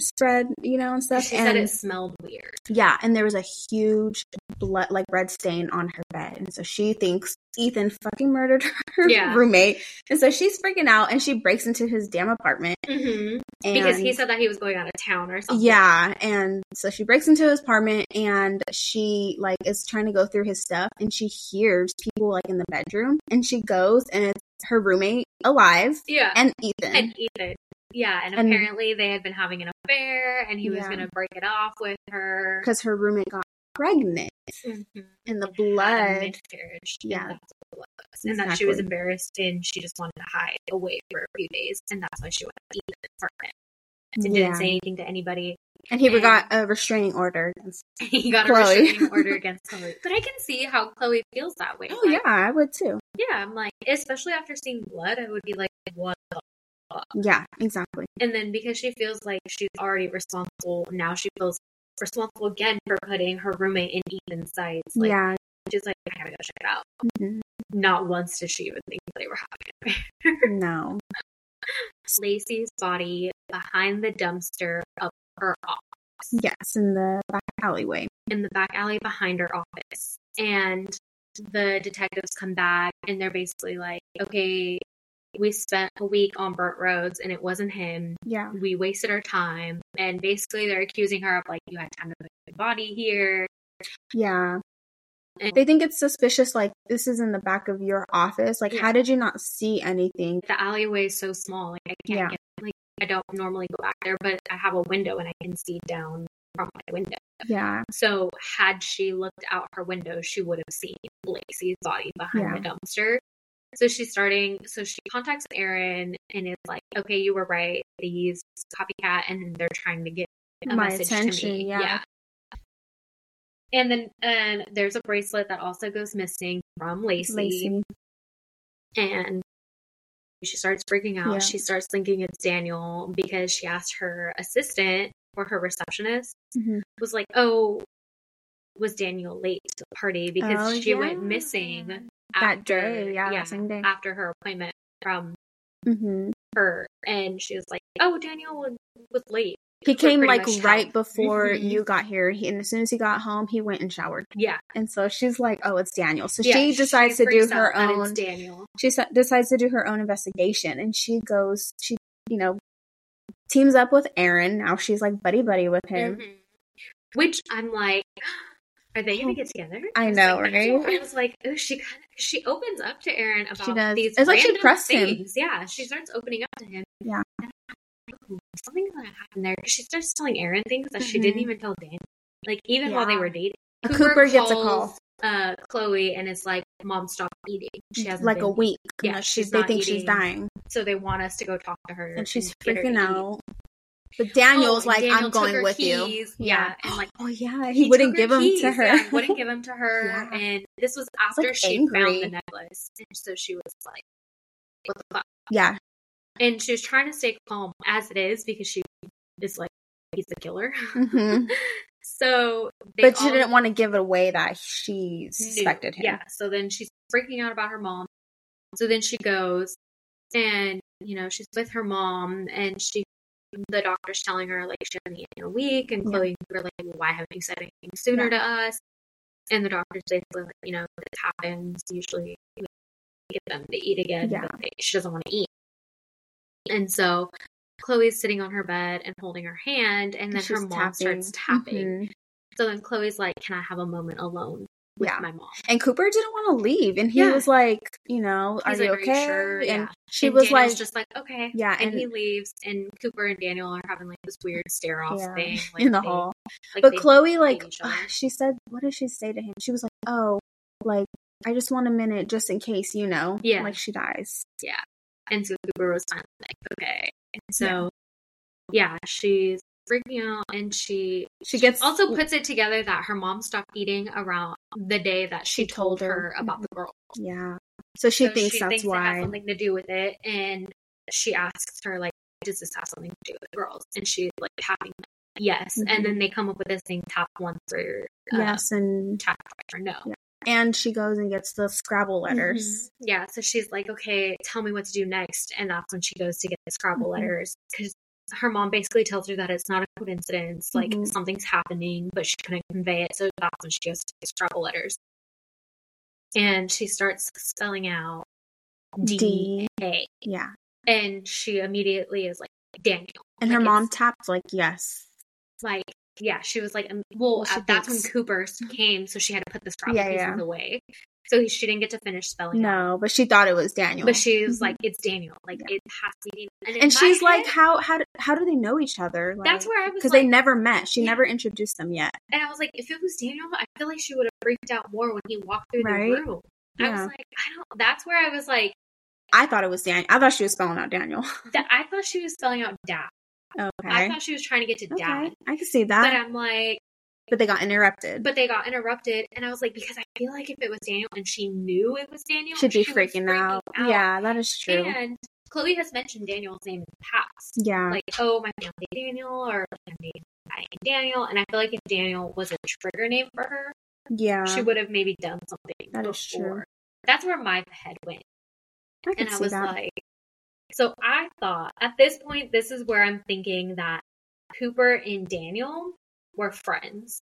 spread, you know, and stuff. She and said it smelled weird. yeah, and there was a huge blood, like red stain on her bed, and so she thinks Ethan fucking murdered her Yeah. roommate, and so she's freaking out, and she breaks into his damn apartment, Mm-hmm. and Because he said that he was going out of town or something. yeah, and so she breaks into his apartment, and she like is trying to go through his stuff, and she hears people like in the bedroom, and she goes, and it's her roommate alive Yeah. and Ethan. And Ethan. Yeah, and, And- apparently they had been having an affair and he was Yeah. going to break it off with her. because her roommate got pregnant Mhm. in the blood. miscarriage. and Yeah. that's what it was. And that she was embarrassed and she just wanted to hide away for a few days. And that's why she went to Ethan's apartment. And Yeah. didn't say anything to anybody. And he and- got a restraining order. against- he got Chloe. a restraining order against Chloe. But I can see how Chloe feels that way. Oh Like, yeah, I would too. Yeah, I'm like, especially after seeing blood, I would be like, what the fuck? Yeah, exactly. And then because she feels like she's already responsible, now she feels responsible again for putting her roommate in Ethan's sights. Like, yeah. she's like, I gotta go check it out. Mhm. Not once did she even think they were having. No. Lacey's body behind the dumpster of her office, Yes, in the back alleyway. in the back alley behind her office. And the detectives come back and they're basically like, okay, we spent a week on Bert Rhodes and it wasn't him. Yeah. we wasted our time and basically they're accusing her of like you had time to put your body here Yeah. And- They think it's suspicious, like this is in the back of your office. Like, Yeah. how did you not see anything? the alleyway is so small like i can't Yeah. get like i don't normally go back there but i have a window and i can see down from my window. Yeah. so had she looked out her window she would have seen lacey's body behind the dumpster. So she's starting so she contacts aaron and is like okay you were right. These copycat and they're trying to get a My message attention, to me. yeah. and then and there's a bracelet that also goes missing from Lacey, Lacey. and she starts freaking out. Yeah. She starts thinking it's Daniel because she asked her assistant or her receptionist Mhm. was like, "Oh, was Daniel late to the party because Oh, she went yeah. missing That after, day, yeah, that day. after her appointment from hmm her, and she was like, "Oh, Daniel was, was late." He came like right before Mhm. you got here. He, and as soon as he got home, he went and showered. Yeah, And so she's like, "Oh, it's Daniel." So yeah, she decides to do her own. Daniel. she s- decides to do her own investigation and she goes she you know teams up with aaron now she's like buddy buddy with him Mhm. Which I'm like, are they gonna get together? I know, like, right? I was like, oh, she kind of she opens up to Aaron about She does. these. It's like she trusts him. things. Yeah, she starts opening up to him. Yeah. Like, "Ooh, something's gonna happen there. 'Cause She starts telling Aaron things that she didn't Mhm. even tell Dan. Like even while they were dating, Cooper gets a call. Uh, Chloe and it's like, "Mom, stop eating." She hasn't like been a week Yeah, know, she's they think she's dying So they want us to go talk to her, and she's to freaking eat. out but daniel's Oh, like Daniel i'm going with keys. you Yeah, and like oh yeah he, wouldn't give them to her yeah, wouldn't give them to her. Yeah. And this was after like, she angry. found the necklace. And so she was like, what the fuck? yeah And she was trying to stay calm as it is because she is like, he's the killer. hmm so they but she didn't want to give it away that she knew. suspected him Yeah. So then she's freaking out about her mom. So then she goes and, you know, she's with her mom and she, the doctor's telling her, like, she hasn't eaten in a week. And Yeah. Chloe, we're like, well, why haven't you said anything sooner Yeah. to us? And the doctor's basically like, you know, this happens. Usually we get them to eat again, Yeah. but they, she doesn't want to eat. And so Chloe's sitting on her bed and holding her hand, and then her She's mom starts tapping. Mhm. So then Chloe's like, Can I have a moment alone with Yeah. my mom? And Cooper didn't want to leave, and he Yeah. was like, you know, are He's you like, okay? sure? And Yeah. she and was Daniel's like, just like, okay. Yeah, And, and- he leaves, and Cooper and Daniel are having like this weird stare off Yeah, thing like, in the they- hall. like, But Chloe, like, she said, what did she say to him? She was like, oh, like, I just want a minute just in case, you know, Yeah. like she dies. And so Cooper was finally like, okay. And so, yeah, she's freaking out, and she She gets also puts it together that her mom stopped eating around the day that she, She told told her. her about the girl. yeah. So she So thinks she that's thinks it has why. something to do with it, and she asks her like, "Does this have something to do with the girls?" And she's like tapping Yes, Mhm. and then they come up with this thing top one for uh, yes, and tap or no. Yeah. And she goes and gets the Scrabble letters. Mhm. Yeah, so she's like, okay, tell me what to do next. And that's when she goes to get the Scrabble Mhm. letters because her mom basically tells her that it's not a coincidence, like Mhm. something's happening, but she couldn't convey it. So that's when she goes to get Scrabble letters. And she starts spelling out D. A. Yeah, And she immediately is like, Daniel. and Like, her mom tapped like yes. like, yeah, she was like, well, Well, uh, that's when Cooper came, so she had to put the Scrabble Yeah, yeah. away. So she didn't get to finish spelling. No, but she thought it was Daniel. But she was Mhm. like, "It's Daniel. Like Yeah. it has to be." in and my she's like, how how do, how do they know each other? Like, "That's where I was because like, they never met. She Yeah. never introduced them yet. and I was like, if it was Daniel, I feel like she would have freaked out more when he walked through Right? the room. I was like, I don't. That's where I was like, I thought it was Daniel. I thought she was spelling out Daniel. that, I thought she was spelling out dad. Okay, I thought she was trying to get to okay, dad. I can see that. But. I'm like, But, they got interrupted. but they got interrupted, and I was like, because I feel like if it was Daniel and she knew it was Daniel, She'd be she was freaking out. Yeah, that is true. And Chloe has mentioned Daniel's name in the past. yeah, like, oh, my family Daniel, or like, I'm dating a guy named Daniel. And I feel like if Daniel was a trigger name for her, yeah, she would have maybe done something That is before. true. That's where my head went. I And I see was that. like, so I thought at this point, this is where I'm thinking that Cooper and Daniel were friends.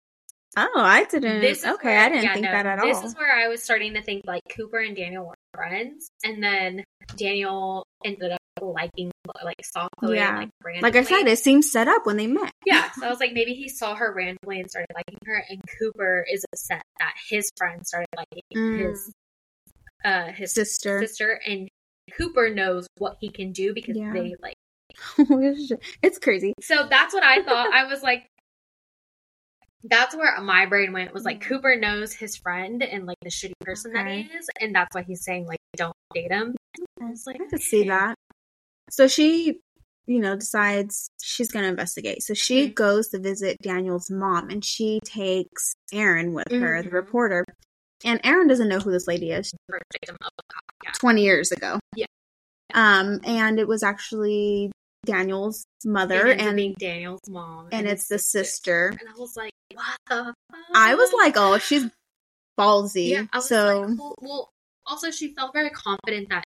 oh, I didn't. This okay, where- I didn't yeah, think no, that at This all. This is where I was starting to think like Cooper and Daniel were friends, and then Daniel ended up liking, like, saw Chloe Yeah. and, like, like I said, it seems set up when they met. Yeah, so I was like, maybe he saw her randomly and started liking her, and Cooper is upset that his friend started liking Mm. his uh his Sister. sister, and Cooper knows what he can do because Yeah. they like. it's crazy. So that's what I thought. I was like, that's where my brain went. Was like Cooper knows his friend and like the shitty person that he is, and that's why he's saying like don't date him. I was like, I could see that. So she, you know, decides she's going to investigate. So she Mhm. goes to visit Daniel's mom and she takes Aaron with her, the Mhm. reporter. And Aaron doesn't know who this lady is First victim of a copycat. 20 years ago. Yeah. Um, and it was actually Daniel's mother It and being Daniel's mom, and his it's the sister. And I was like, what the fuck? I was like, oh, she's ballsy. Yeah, I was so like, well, well, also she felt very confident that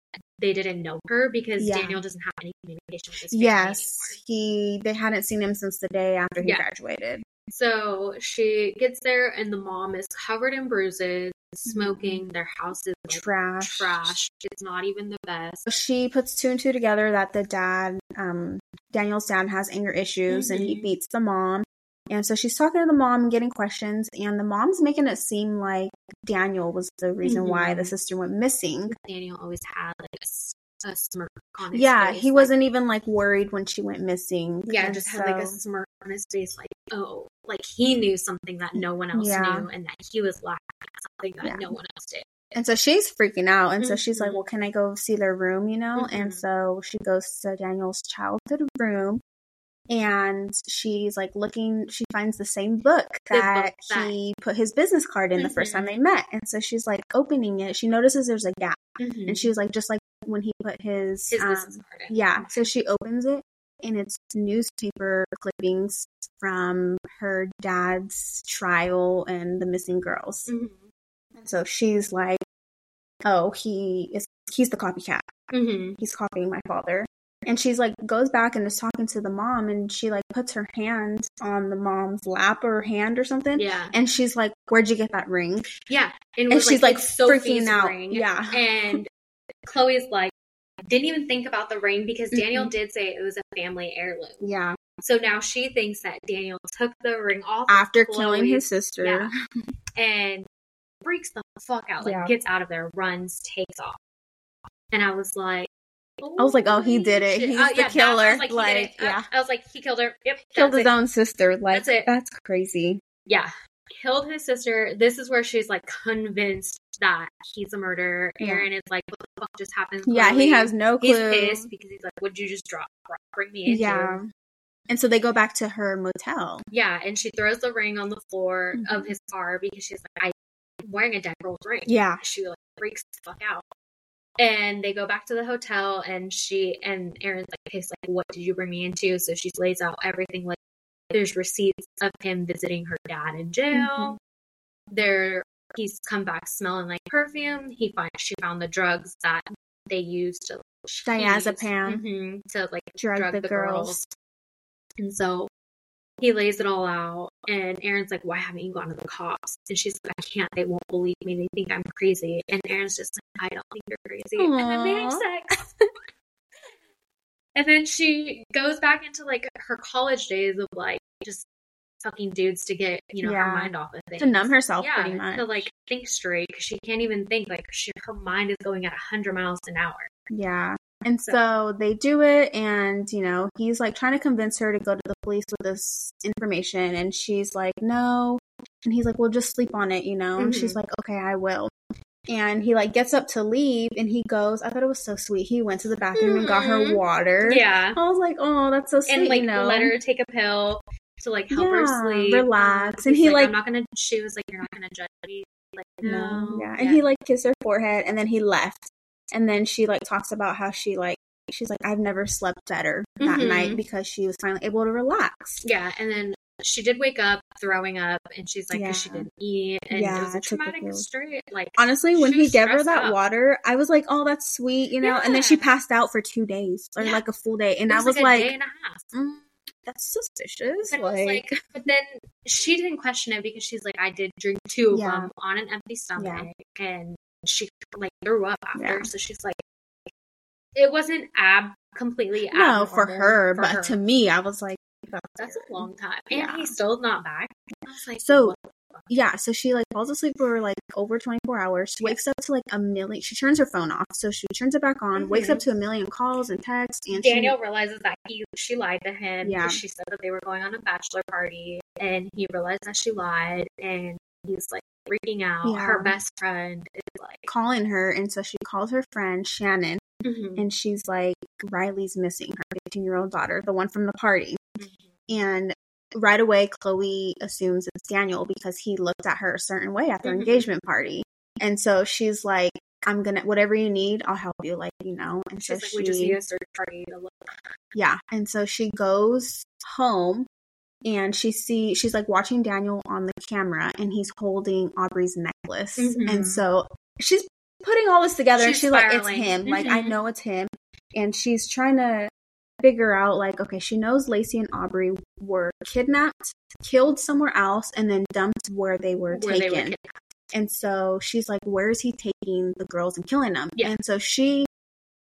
they didn't know her because Yeah. Daniel doesn't have any communication with his family yes, he they hadn't seen him since the day after he Yeah. graduated. So she gets there and the mom is covered in bruises, smoking. Their house is like, Trash. trash. It's not even the best. she puts two and two together that the dad, um, Daniel's dad has anger issues and he Mhm. beats the mom. And so she's talking to the mom and getting questions, and the mom's making it seem like Daniel was the reason why the Mhm. sister went missing. Daniel always had like a, a smirk on his Yeah, face. he like- wasn't even like worried when she went missing. Yeah, And just had like a smirk on his face, like, oh, like he knew something that no one else Yeah. knew, and that he was lacking something that Yeah. no one else did. And so she's freaking out. And so she's like, Mhm. Well, can I go see their room? You know? And Mhm. so she goes to Daniel's childhood room and she's like looking, she finds the same book The book that that- he put his business card in the first time Mhm. they met. And so she's like opening it. She notices there's a gap. Mhm. And she was like, just like when he put his, his um, business card. in. yeah. So she opens it and it's newspaper clippings from her dad's trial and the missing girls. Mhm. And so she's like, "Oh, he is he's the copycat. Mhm. He's copying my father." And she's like goes back and is talking to the mom and she like puts her hand on the mom's lap or hand or something. Yeah, And she's like, "Where'd you get that ring?" yeah, And was she's like, freaking out. ring. Yeah. and Chloe's like, didn't even think about the ring because Daniel Mhm. did say it was a family heirloom. Yeah. So now she thinks that Daniel took the ring off After of killing his sister. Yeah. and freaks the fuck out, like Yeah. gets out of there, runs, takes off. And I was like, I was like, oh, he did it. shit. He's Uh, the yeah, that- killer. Like, Like. Yeah. I was like, he killed her. Yep, Killed his it. own sister. Like That's it. that's crazy. Yeah, killed his sister. This is where she's like convinced that he's a murderer. Yeah. Aaron is like, what the fuck just happened? Yeah, he has no He's clue. pissed because he's like, "Would you just drop, bring me into?" Yeah. And so they go back to her motel. Yeah, and she throws the ring on the floor Mhm. of his car because she's like, "I'm wearing a dead girl's ring." Yeah. she like freaks the fuck out. And they go back to the hotel, and she and Aaron's like, "Okay, so, like, what did you bring me into?" So she lays out everything like there's receipts of him visiting her dad in jail. Mhm. There, he's come back smelling like perfume. He find she found the drugs that they used to Diazepam. Mhm, to like Drug, drug the, the girls. girls. And so he lays it all out, and Aaron's like, "Why haven't you gone to the cops?" And she's like, "I can't. They won't believe me. They think I'm crazy." And Aaron's just like, "I don't think you're crazy." And then they have sex. and then she goes back into like her college days of like just fucking dudes to get you know her mind off of things To numb herself yeah, pretty much. to like think straight because she can't even think. Like she, her mind is going at hundred miles an hour. Yeah. And So- so they do it, and you know, he's like trying to convince her to go to the police with this information, and she's like, no. And he's like, well, just sleep on it, you know? And she's Mhm. like, okay, I will. And he like gets up to leave, and he goes, I thought it was so sweet. He went to the bathroom and got her Mhm. water. Yeah, I was like, oh, that's so sweet, and like you know? let her take a pill to like help her sleep, relax. And he, like- I'm not gonna. She was like, you're not gonna judge me. Like no, Yeah. And he like kissed her forehead and then he left. And then she like talks about how she like she's like, I've never slept better that Mhm. night because she was finally able to relax. yeah, and then. She did wake up throwing up, and she's like, 'cause she didn't eat, and Yeah, it was a traumatic straight. Like, Honestly, when he gave her that out. water, I was like, Oh, that's sweet, you know? And then she passed out for two days or Yeah. like a full day. And I was a like, day and a half. mm, that's suspicious. But, it was Like, like, but then she didn't question it because she's like, I did drink two of Yeah. them on an empty stomach, and she like threw up after. Yeah. So she's like, it wasn't ab completely no, for her, for but her. to me, I was like, that's, that's a long time, and Yeah. he's still not back. I was like, So- what the fuck? Yeah, so she like falls asleep for like over 24 hours. She wakes up to like a million. She turns her phone off, so she turns it back on. Wakes Mhm. up to a million calls and texts, and she- Daniel realizes that he she lied to him Yeah. she said that they were going on a bachelor party, and he realized that she lied, and he's like freaking out. Yeah. Her best friend is like, calling her, and so she calls her friend Shannon, Mhm. and she's like, Riley's missing, her 15 year old daughter, the one from the party. Mhm. And right away, Chloe assumes it's Daniel because he looked at her a certain way at their Mhm. engagement party, and so she's like, I'm gonna whatever you need, I'll help you, like you know. And she's so like, she, we just need a search party to look. yeah, and so she goes home. And she see she's like watching Daniel on the camera, and he's holding Aubrey's necklace, Mhm. and so she's putting all this together. and She's she's like, "It's spiraling. him! Like I Mhm. know it's him." And she's trying to figure out, like, okay, she knows Lacey and Aubrey were kidnapped, killed somewhere else, and then dumped where they were Where they taken. were. And so she's like, where is he taking the girls and killing them? Yeah. And so she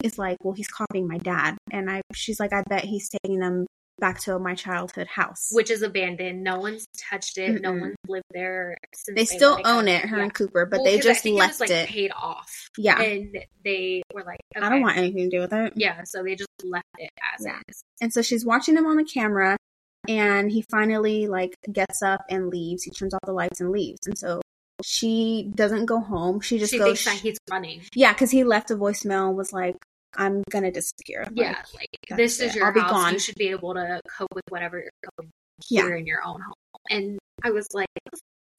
is like, well, he's copying my dad. And I, she's like, I bet he's taking them back to my childhood house. which is abandoned. No one's touched it. No Mm-mm. one's lived there since they still own it, her Yeah. and Cooper, but Well, they just left it. Was, it. paid off. Yeah. and they were like, I don't want anything to do with it. Yeah, so they just left it as Yeah. is. And so she's watching him on the camera and he finally like gets up and leaves. He turns off the lights and leaves. And so she doesn't go home. She just she goes thinks that he's running. Yeah, because he left a voicemail and was like, I'm gonna disappear. Yeah, like that's this is it. your I'll be house. gone. You should be able to cope with whatever you're coping Yeah. here in your own home. And I was like,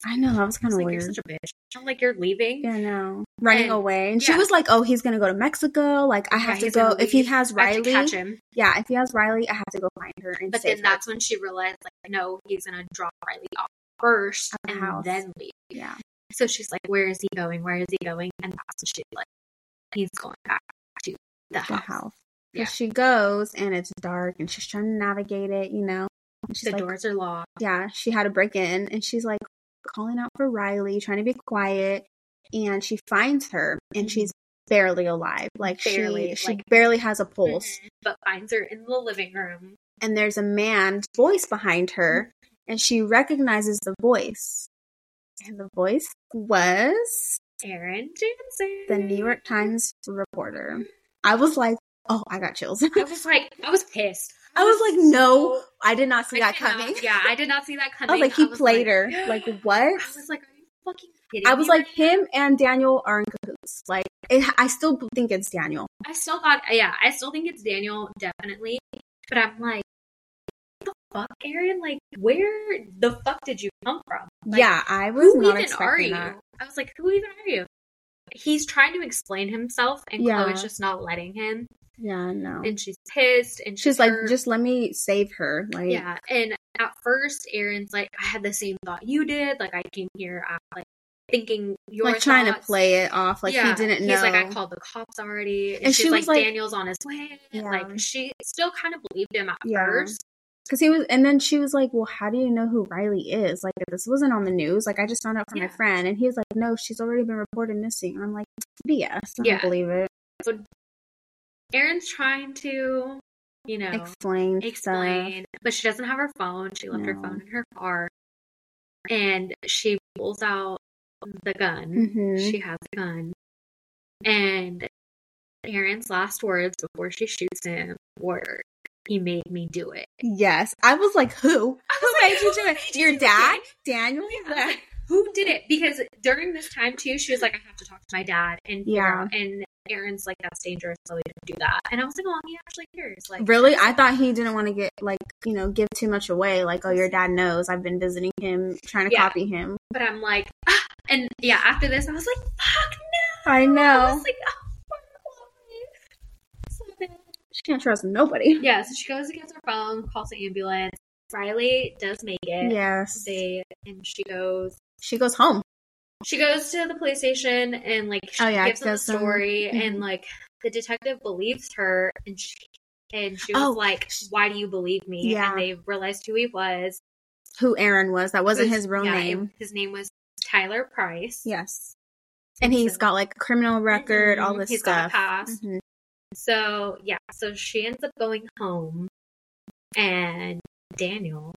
I know, that was kind of like weird. you're such a bitch. I'm like, you're leaving. Yeah, no. Running And- away. And she was like, Oh, he's gonna go to Mexico. Like, I Yeah, have to go if he has I have to Riley. catch him. Yeah, if he has Riley, I have to go find her and But then her. that's when she realized, like, no, he's gonna drop Riley off first At and house. then leave. Yeah. So she's like, "Where is he going? Where is he going?" And that's when she's like, "He's going back the house." Yeah. She goes and it's dark and she's trying to navigate it, you know. And she's The like, doors are locked. yeah, she had to break in and she's like calling out for Riley, trying to be quiet. And she finds her and Mhm. she's barely alive. Like Barely, she she like- barely has a pulse. Mhm. But finds her in the living room. And there's a man's voice behind her and she recognizes the voice. And the voice was Aaron Jansen. the New York Times reporter. I was like, oh, I got chills. I was like, I was pissed. I was like, no, I did not see I that coming. Yeah, I did not see that coming. I was like, he was played like- her. Like, what? I was like, are you fucking kidding I was like, right now? him and Daniel are in cahoots. Like, it, I still think it's Daniel. I still thought, yeah, I still think it's Daniel, definitely. But I'm like, what the fuck, Aaron? Like, where the fuck did you come from? Like, yeah, I was who not even are expecting you? that. I was like, who even are you? He's trying to explain himself, and Yeah. Chloe's just not letting him. Yeah, no. and she's pissed and She's like, hurt. just let me save her. Like, yeah. And at first, Aaron's like, I had the same thought you did. Like I came here, uh, like thinking your like trying to play it off like Yeah. he didn't know. He's like, I called the cops already, and, And she's she like, like- Daniel's on his way. Yeah. Like she still kind of believed him at Yeah. first. Because he was, and then she was like, "Well, how do you know who Riley is? Like, this wasn't on the news. Like, I just found out from Yeah. my friend." And he was like, "No, she's already been reported missing." And I'm like, "BS. I Yeah. don't believe it." Aaron's trying to, you know, Explain, explain, but she doesn't have her phone. She left her phone in her car, and she pulls out the gun. Mhm. She has a gun, and Aaron's last words before she shoots him were, "He made me do it." Yes, I was like, "Who? Who made you do it? you Your dad, it?" Daniel?" Yeah. Who did it? Because during this time too, she was like, "I have to talk to my dad," and Yeah. and Aaron's like, "That's dangerous, so we don't do that." And I was like, "Oh, he actually cares." Like, Really, I thought he didn't want to get like you know give too much away. Like, oh, your dad knows I've been visiting him, trying to Yeah. copy him. but I'm like, ah. and yeah, after this, I was like, "Fuck no!" I I know was like, "Oh, fuck no." So bad. she can't trust nobody. Yeah, so she goes and gets her phone, calls the ambulance. Riley does make it. Yes, They and she goes. she goes home. She goes to the police station and like she Oh, yeah, gives them the story mhm. and like the detective believes her and she and she was Oh, like, "Why do you believe me?" Yeah. And they realized who he was. Who Aaron was? That wasn't Who's- his real yeah, name. His name was Tyler Price. Yes. And he's got like a criminal record, all Mhm. this He's stuff. past. Mhm. So yeah, so she ends up going home, and Daniel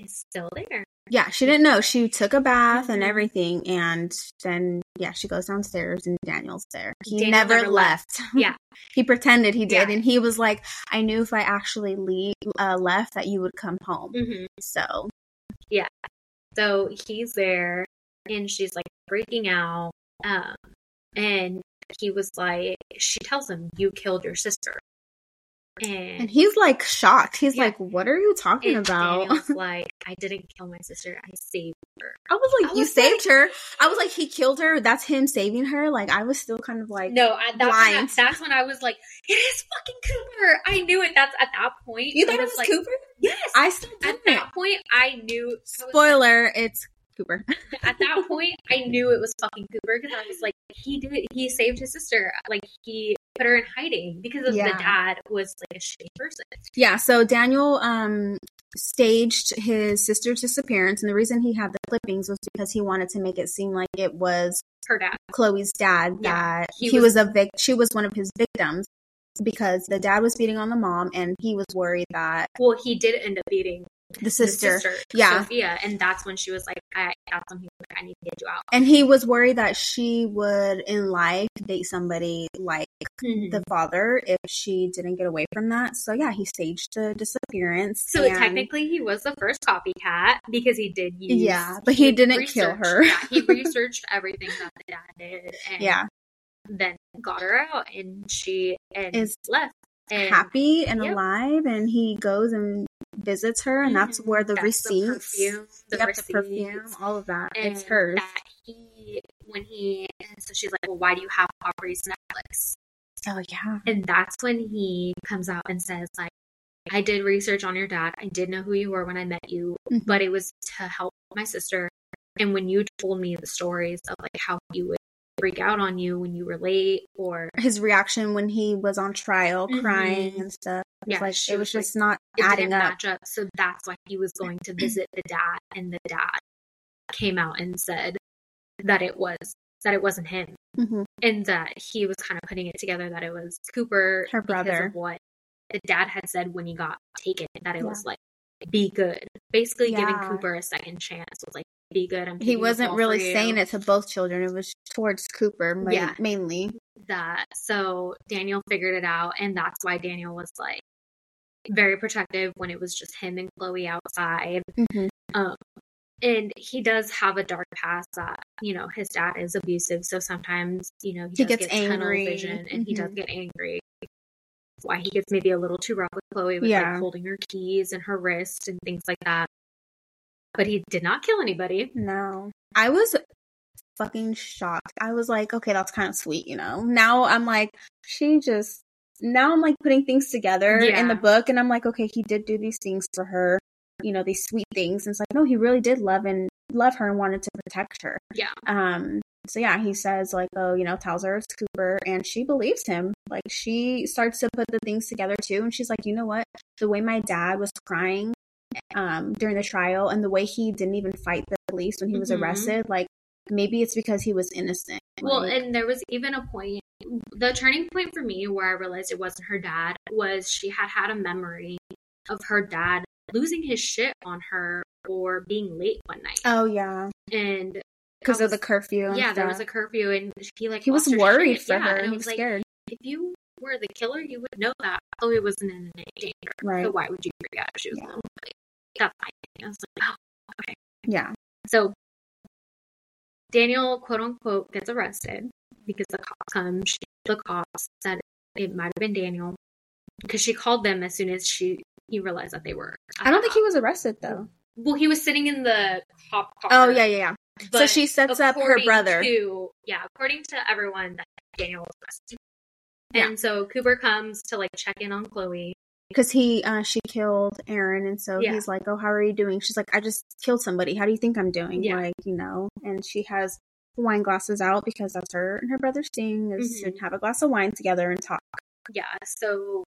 is still there. Yeah, she didn't know. She took a bath and Mhm. everything, and then yeah, she goes downstairs and Daniel's there. He Daniel never, never left. Yeah. he pretended he did, Yeah. and he was like, "I knew if I actually leave, uh, left that you would come home." hmm So yeah, So he's there, and she's like freaking out. Um, and he was like, she tells him, "You killed your sister," and, and he's like shocked. He's Yeah. like, "What are you talking and about?" Daniel's like, "I didn't kill my sister. I saved her." I was like, I "You was saved her." I was like, "He killed her. That's him saving her." Like I was still kind of like, No, I, that's, when I, that's when I was like, "It is fucking Cooper." I knew it. That's at that point. "You thought it was like, Cooper?" Yes. I still at didn't. that point, I knew. Was like- Spoiler: It's Cooper. at that point, I knew it was fucking Cooper because I was like, he did. He saved his sister. Like he put her in hiding because of Yeah. the dad was like a shitty person. Yeah, so Daniel um staged his sister's disappearance and the reason he had the clippings was because he wanted to make it seem like it was Her dad. Chloe's dad Yeah, that he he, was- was, a vic she was one of his victims because the dad was beating on the mom and he was worried that Well, he did end up beating the sister, the sister, yeah. Sophia, and that's when she was like, I, "That's when he was like, I need to get you out." and he was worried that she would in life date somebody like mm-hmm. the father if she didn't get away from that. So yeah, he staged the disappearance. So and- technically, he was the first copycat because he did use. Yeah, but he didn't kill her. yeah, he researched everything that the dad did, and yeah, then got her out, and she and Is left and happy and Yep. alive and he goes and visits her and that's Mhm. where the That's receipts perfume, the, yep, receipts, the perfume all of that and it's hers That he when he so she's like, well, why do you have Aubrey's necklace? oh yeah And that's when he comes out and says like. I did research on your dad. I did know who you were when I met you, Mhm. but it was to help my sister. And when you told me the stories of like how he would freak out on you when you were late or his reaction when he was on trial Mhm. crying and stuff Yeah, like it was was like, just not adding up match up. So that's why he was going to visit the dad, and the dad came out and said that it was that it wasn't him, Mhm. and that he was kind of putting it together that it was Cooper, Her brother. what the dad had said when he got taken, that it Yeah. was like be good, basically giving Cooper a second chance. Was like be good. I'm he wasn't really saying it to both children it was towards cooper ma- Yeah. mainly that. So Daniel figured it out, and that's why Daniel was like very protective when it was just him and Chloe outside. Mhm. Um, and he does have a dark past that you know his dad is abusive, so sometimes you know he, He gets get angry. vision, and he does Mhm. get angry. Why he gets maybe a little too rough with Chloe with Yeah. like holding her keys and her wrist and things like that. But he did not kill anybody. no i was fucking shocked i was like okay that's kind of sweet you know now i'm like she just now I'm like putting things together Yeah. in the book and I'm like, okay, he did do these things for her, you know, these sweet things. And it's like, no, he really did love and love her and wanted to protect her. Yeah. Um, so yeah, he says like, oh, you know, tells her it's Cooper and she believes him. Like she starts to put the things together too. And she's like, you know what? The way my dad was crying um during the trial and the way he didn't even fight the police when he was Mhm. arrested, like maybe it's because he was innocent. Well, Like, and there was even a point, the turning point for me where I realized it wasn't her dad was she had had a memory of her dad losing his shit on her or being late one night. oh yeah. and Because of the curfew. And yeah, there was a curfew and he like he was worried shit. for Yeah, her. and He was like, scared. if you were the killer, you would know that Oh, Chloe wasn't in any danger. Right. So why would you freak out if she was Yeah. alone? Like, that's my thing. I was like, oh, okay. Yeah. So Daniel, quote unquote, gets arrested because the cops come. She, the cops said it might have been Daniel because she called them as soon as she he realized that they were. I don't think he was arrested though. Well, he was sitting in the cop car. Oh yeah, yeah, yeah. So she sets up her brother. To, yeah, according to everyone, that Daniel was arrested. Yeah. And so Cooper comes to like check in on Chloe. Because he, uh, she killed Aaron, and so Yeah. he's like, "Oh, how are you doing?" She's like, "I just killed somebody. How do you think I'm doing?" Yeah. Like, you know. And she has wine glasses out because that's her and her brother's thing is Mhm. to have a glass of wine together and talk. Yeah. So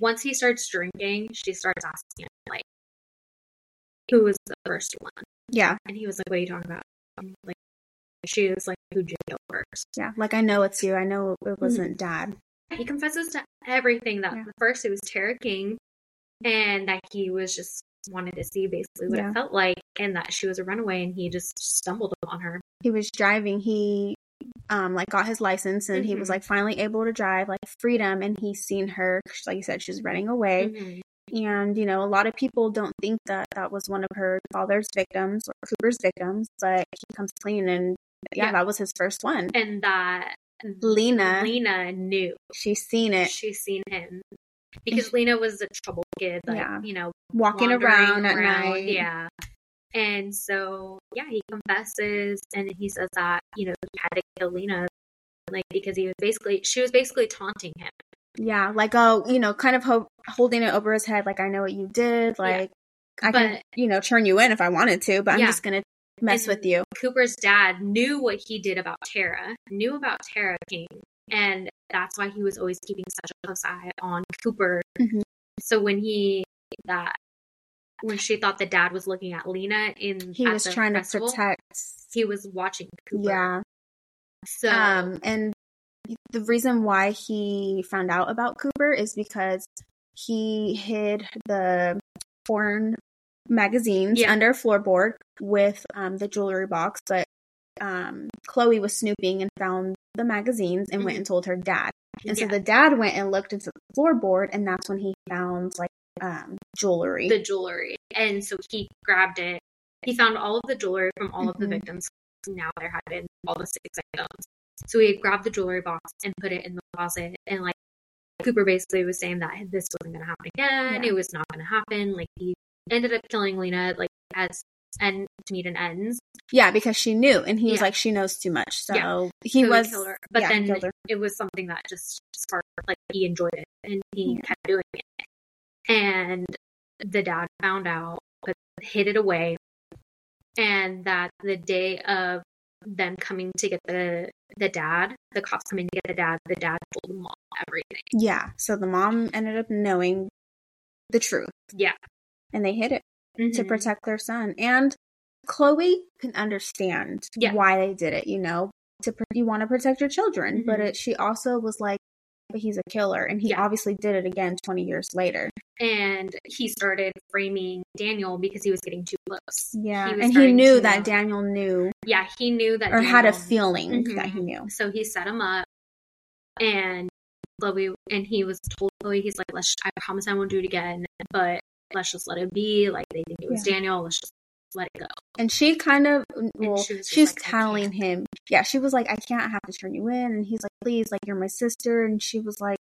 once he starts drinking, she starts asking him like, "Who was the first one?" Yeah, And he was like, "What are you talking about?" Like, she was like, "Who did kill first? yeah. Like I know it's you. I know it wasn't Dad. He confesses to everything that Yeah. first it was Tara King, and that he was just wanted to see basically what Yeah. it felt like, and that she was a runaway, and he just stumbled upon her. He was driving. He, um, like got his license, and he was Mhm. like finally able to drive, like freedom. And he's seen her, like you said, she's running away. Mhm. And, you know, a lot of people don't think that that was one of her father's victims or Cooper's victims, but he comes clean and yeah, Yeah. that was his first one. And that Lena, Lena knew she's seen it she's seen him because Lena was a troubled kid, like Yeah. you know, walking wandering around at night. Yeah. And so, yeah, he confesses and he says that, you know, he had to kill Lena, like, because he was basically, she was basically taunting him. Yeah, like, oh, you know, kind of ho- holding it over his head, like, I know what you did. Like, I can, you know, turn you in if I wanted to, but I'm Yeah. just going to mess And with you. Cooper's dad knew what he did about Tara, knew about Tara King, and that's why he was always keeping such a close eye on Cooper. Mhm. So when he, that, when she thought the dad was looking at Lena in, He was trying to protect. he was watching Cooper. Yeah. So, Um, and the reason why he found out about Cooper is because he hid the foreign magazines Yeah. under a floorboard with um, the jewelry box, but um, Chloe was snooping and found the magazines and went Mhm. and told her dad. And so the dad went and looked into the floorboard, and that's when he found like um, jewelry. the jewelry. And so he grabbed it. He found all of the jewelry from all of the Mhm. victims. Now there had been all the six victims. So he grabbed the jewelry box and put it in the closet. And like Cooper basically was saying that this wasn't going to happen again. Yeah. It was not going to happen. Like he ended up killing Lena, like as end to meet an ends. yeah, because she knew, and he was like, she knows too much. So Yeah. he So was. her. But yeah, then it was something that just sparked, like he enjoyed it and he Yeah. kept doing it. And the dad found out, but hid it away. And that the day of them coming to get the the dad, the cops coming to get the dad, the dad told the mom everything. Yeah. So the mom ended up knowing the truth, Yeah. and they hid it. to Mhm. protect their son. And Chloe can understand Yeah. why they did it, you know, to pr- you want to protect your children, but Mhm. it, she also was like, but he's a killer, and he Yeah. obviously did it again 20 years later. And he started framing Daniel because he was getting too close. Yeah, was and he knew to that Daniel knew Yeah, he knew that or had a Daniel- feeling Mhm. that he knew. So he set him up, and Chloe, and he was told Chloe, he's like, "Let's, I promise I won't do it again, but let's just let it be. Like they think it was Yeah. Daniel. Let's just let it go." And she kind of, well, she was just she's like, telling him, yeah, she was like, I can't have to turn you in. And he's like, please, like, you're my sister. And she was like,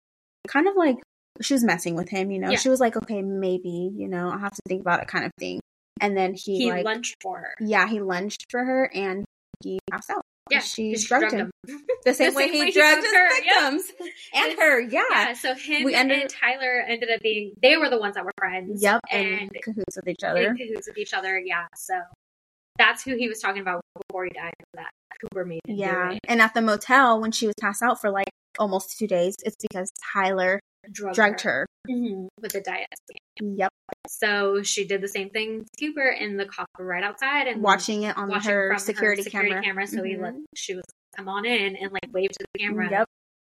kind of like, she was messing with him, you know? Yeah. She was like, okay, maybe, you know, I'll have to think about it kind of thing. And then he, He like, lunged for her. yeah, he lunged for her and he passed out. Yeah, she 'cause drugged him. the same The way same he way drugged drugged his her, yeah. victims and her. Yeah. Yeah, so him We ended- and Tyler ended up being they were the ones that were friends. Yep. and And cahoots with each other. cahoots with each other. Yeah, so that's who he was talking about before he died. That Cooper made Yeah. And at the motel when she was passed out for like almost two days, it's because Tyler drugged, drugged her. Mhm, with a diet. Yep. So she did the same thing to Cooper, in the cop right outside and Watching it on watching her security, security camera. So he Mhm. let she was come on in and like waved to the camera. Yep.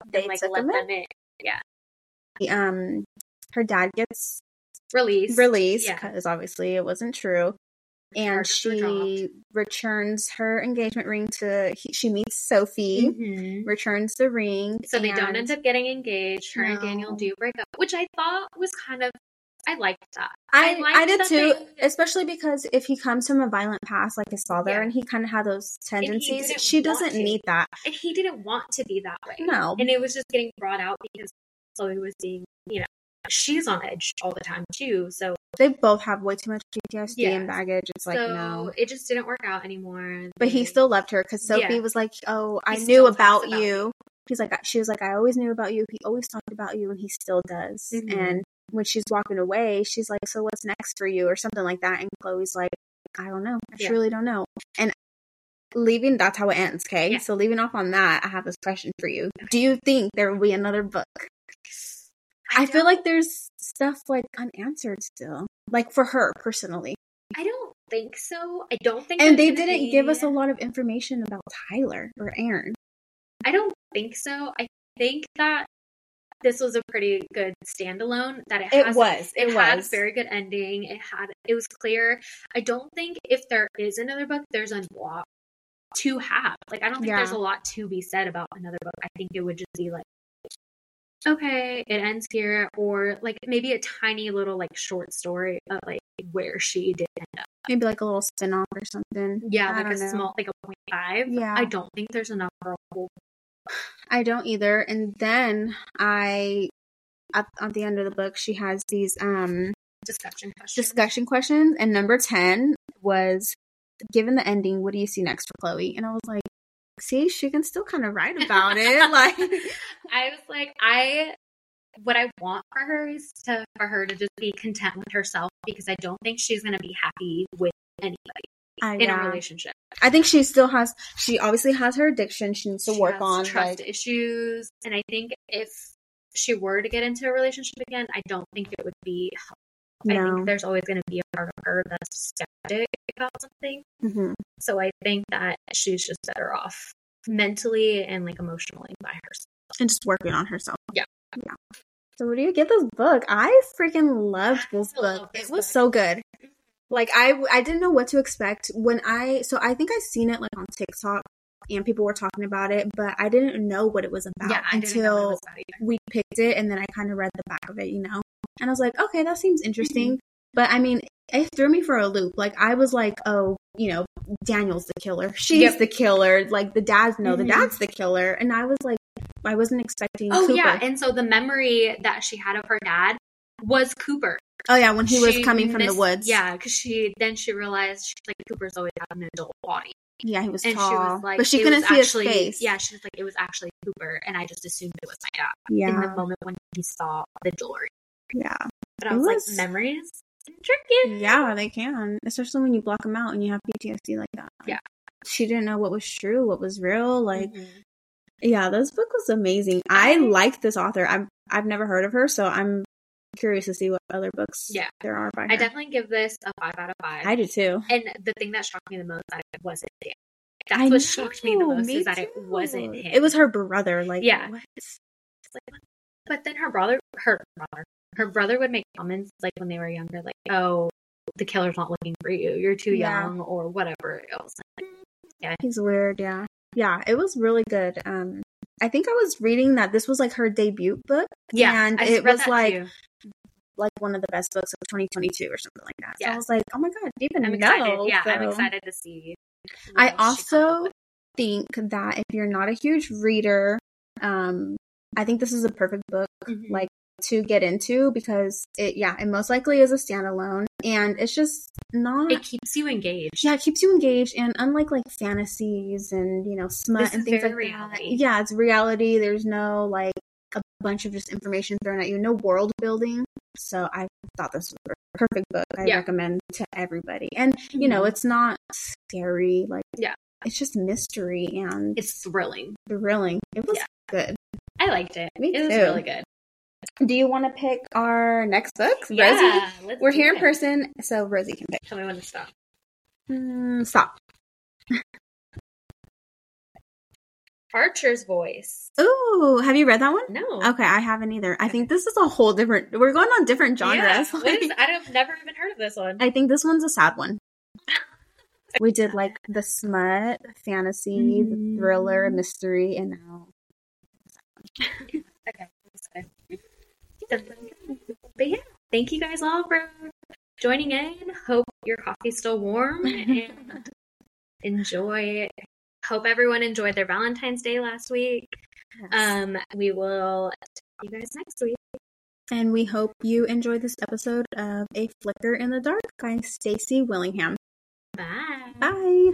and, They like let him in. them in. Yeah, Um, her dad gets released. released Yeah. because obviously it wasn't true. And she returns her engagement ring to. He, she meets Sophie, Mhm. returns the ring. So they don't end up getting engaged. Her and Daniel do break up, which I thought was kind of I liked that. I, I liked I did too, they- especially because if he comes from a violent past like his father Yeah. and he kind of had those tendencies, she doesn't to. need that. And he didn't want to be that way. No. And it was just getting brought out because Chloe was being, you know, she's on edge all the time too. So They both have way too much PTSD Yeah. and baggage. It's like, so no. it just didn't work out anymore. But he still loved her because Sophie Yeah. was like, "Oh, I He knew about, about you." He's like, she was like, "I always knew about you. He always talked about you, and he still does." Mhm. And when she's walking away, she's like, "So what's next for you?" or something like that. And Chloe's like, "I don't know. I Yeah. truly don't know." And leaving, that's how it ends. Okay, Yeah. so leaving off on that, I have this question for you. Do you think there will be another book? I, feel like there's stuff like unanswered still, like for her personally. I don't think so. I don't think And they didn't give us a lot of information about Tyler or Aaron. I don't think so. I think that this was a pretty good standalone. That it had. It was. It, It had was. a very good ending. It had. It was clear. I don't think if there is another book, there's a lot to have. Like I don't think Yeah. there's a lot to be said about another book. I think it would just be like. Okay, it ends here, or like maybe a tiny little like short story of like where she did end up. Maybe like a little spin off or something. Yeah, I like a know. small, like a point five. Yeah. I don't think there's enough I don't either. And then I, at, at the end of the book, she has these um discussion question. discussion questions, and number ten was, given the ending, what do you see next for Chloe? And I was like, see, she can still kind of write about it. like, I was like, I what I want for her is to for her to just be content with herself because I don't think she's gonna be happy with anybody I, in yeah. a relationship. I think she still has. She obviously has her addiction. She needs to She work on. trust Like, issues, and I think if she were to get into a relationship again, I don't think it would be. I think there's always going to be a part of her that's skeptic about something. Mhm. So I think that she's just better off mentally and like emotionally by herself. and just working on herself. Yeah. Yeah. So where do you get this book? I freaking loved I this love book. this it was book. so good. Like I I didn't know what to expect when I so I think I seen it like on TikTok and people were talking about it, but I didn't know what it was about Yeah, I didn't know what it until was about we picked it and then I kind of read the back of it, you know. And I was like, okay, that seems interesting. Mm-hmm. But I mean, it threw me for a loop. Like I was like, oh, you know, Daniel's the killer. She's Yep. the killer. Like the dads know Mhm. the dad's the killer. And I was like, I wasn't expecting Oh Cooper. yeah, and so the memory that she had of her dad was Cooper. Oh yeah, when he was She coming from the woods. Yeah, because she then she realized she's like Cooper's always had an adult body, yeah, he was and tall, she was like, but she couldn't see actually, his face. Yeah, she was like, it was actually Cooper, and I just assumed it was my dad in the moment when he saw the jewelry. Yeah, But I was, was- like, memories tricky. yeah. They can, especially when you block them out and you have PTSD like that. Yeah. she didn't know what was true, what was real. Like, Mhm. yeah, this book was amazing. I like this author. I've I've never heard of her, so I'm curious to see what other books Yeah. there are by her. I definitely give this a five out of five. I do too. and the thing that shocked me the most that it wasn't him. That's I what shocked me the most me is that it wasn't him. It was her brother. Like, Yeah. what? Like, but then her brother, her brother, her brother would make comments like when they were younger, like, "Oh, the killer's not looking for you. You're too Yeah. young," or whatever else. Yeah, He's weird, yeah. Yeah, it was really good. Um I think I was reading that this was like her debut book. yeah. And I it read was that like too. like one of the best books of 2022 or something like that. So Yeah. I was like, oh my god, even I'm know? excited. Yeah, I'm excited to see. I what else she comes up also think that if you're not a huge reader, um, I think this is a perfect book Mhm. like to get into because it yeah, it most likely is a standalone. and it's just not. It keeps you engaged. yeah, it keeps you engaged, and unlike like fantasies and you know smut This and things like very that, yeah, it's reality. There's no like a bunch of just information thrown at you, no world building. So I thought this was a perfect book. I Yeah. recommend to everybody, and you know, Mhm. it's not scary. Like, Yeah. it's just mystery and It's thrilling. thrilling. It was Yeah. good. I liked it. Me it was really good. Do you want to pick our next book, Rozy? Yeah, let's We're here in person, so Rozy can pick. Tell me when to stop. Mm, stop. Archer's voice. Ooh, have you read that one? No. Okay, I haven't either. I think this is a whole different. We're going on different Yeah. genres. What is, I've never even heard of this one. I think this one's a sad one. We did like the smut, fantasy, the thriller, mystery, and now Okay. that's good. But yeah, thank you guys all for joining in. Hope your coffee's still warm and enjoy. Hope everyone enjoyed their Valentine's Day last week. Um, we will see you guys next week. and we hope you enjoyed this episode of A Flicker in the Dark by Stacy Willingham. Bye. Bye.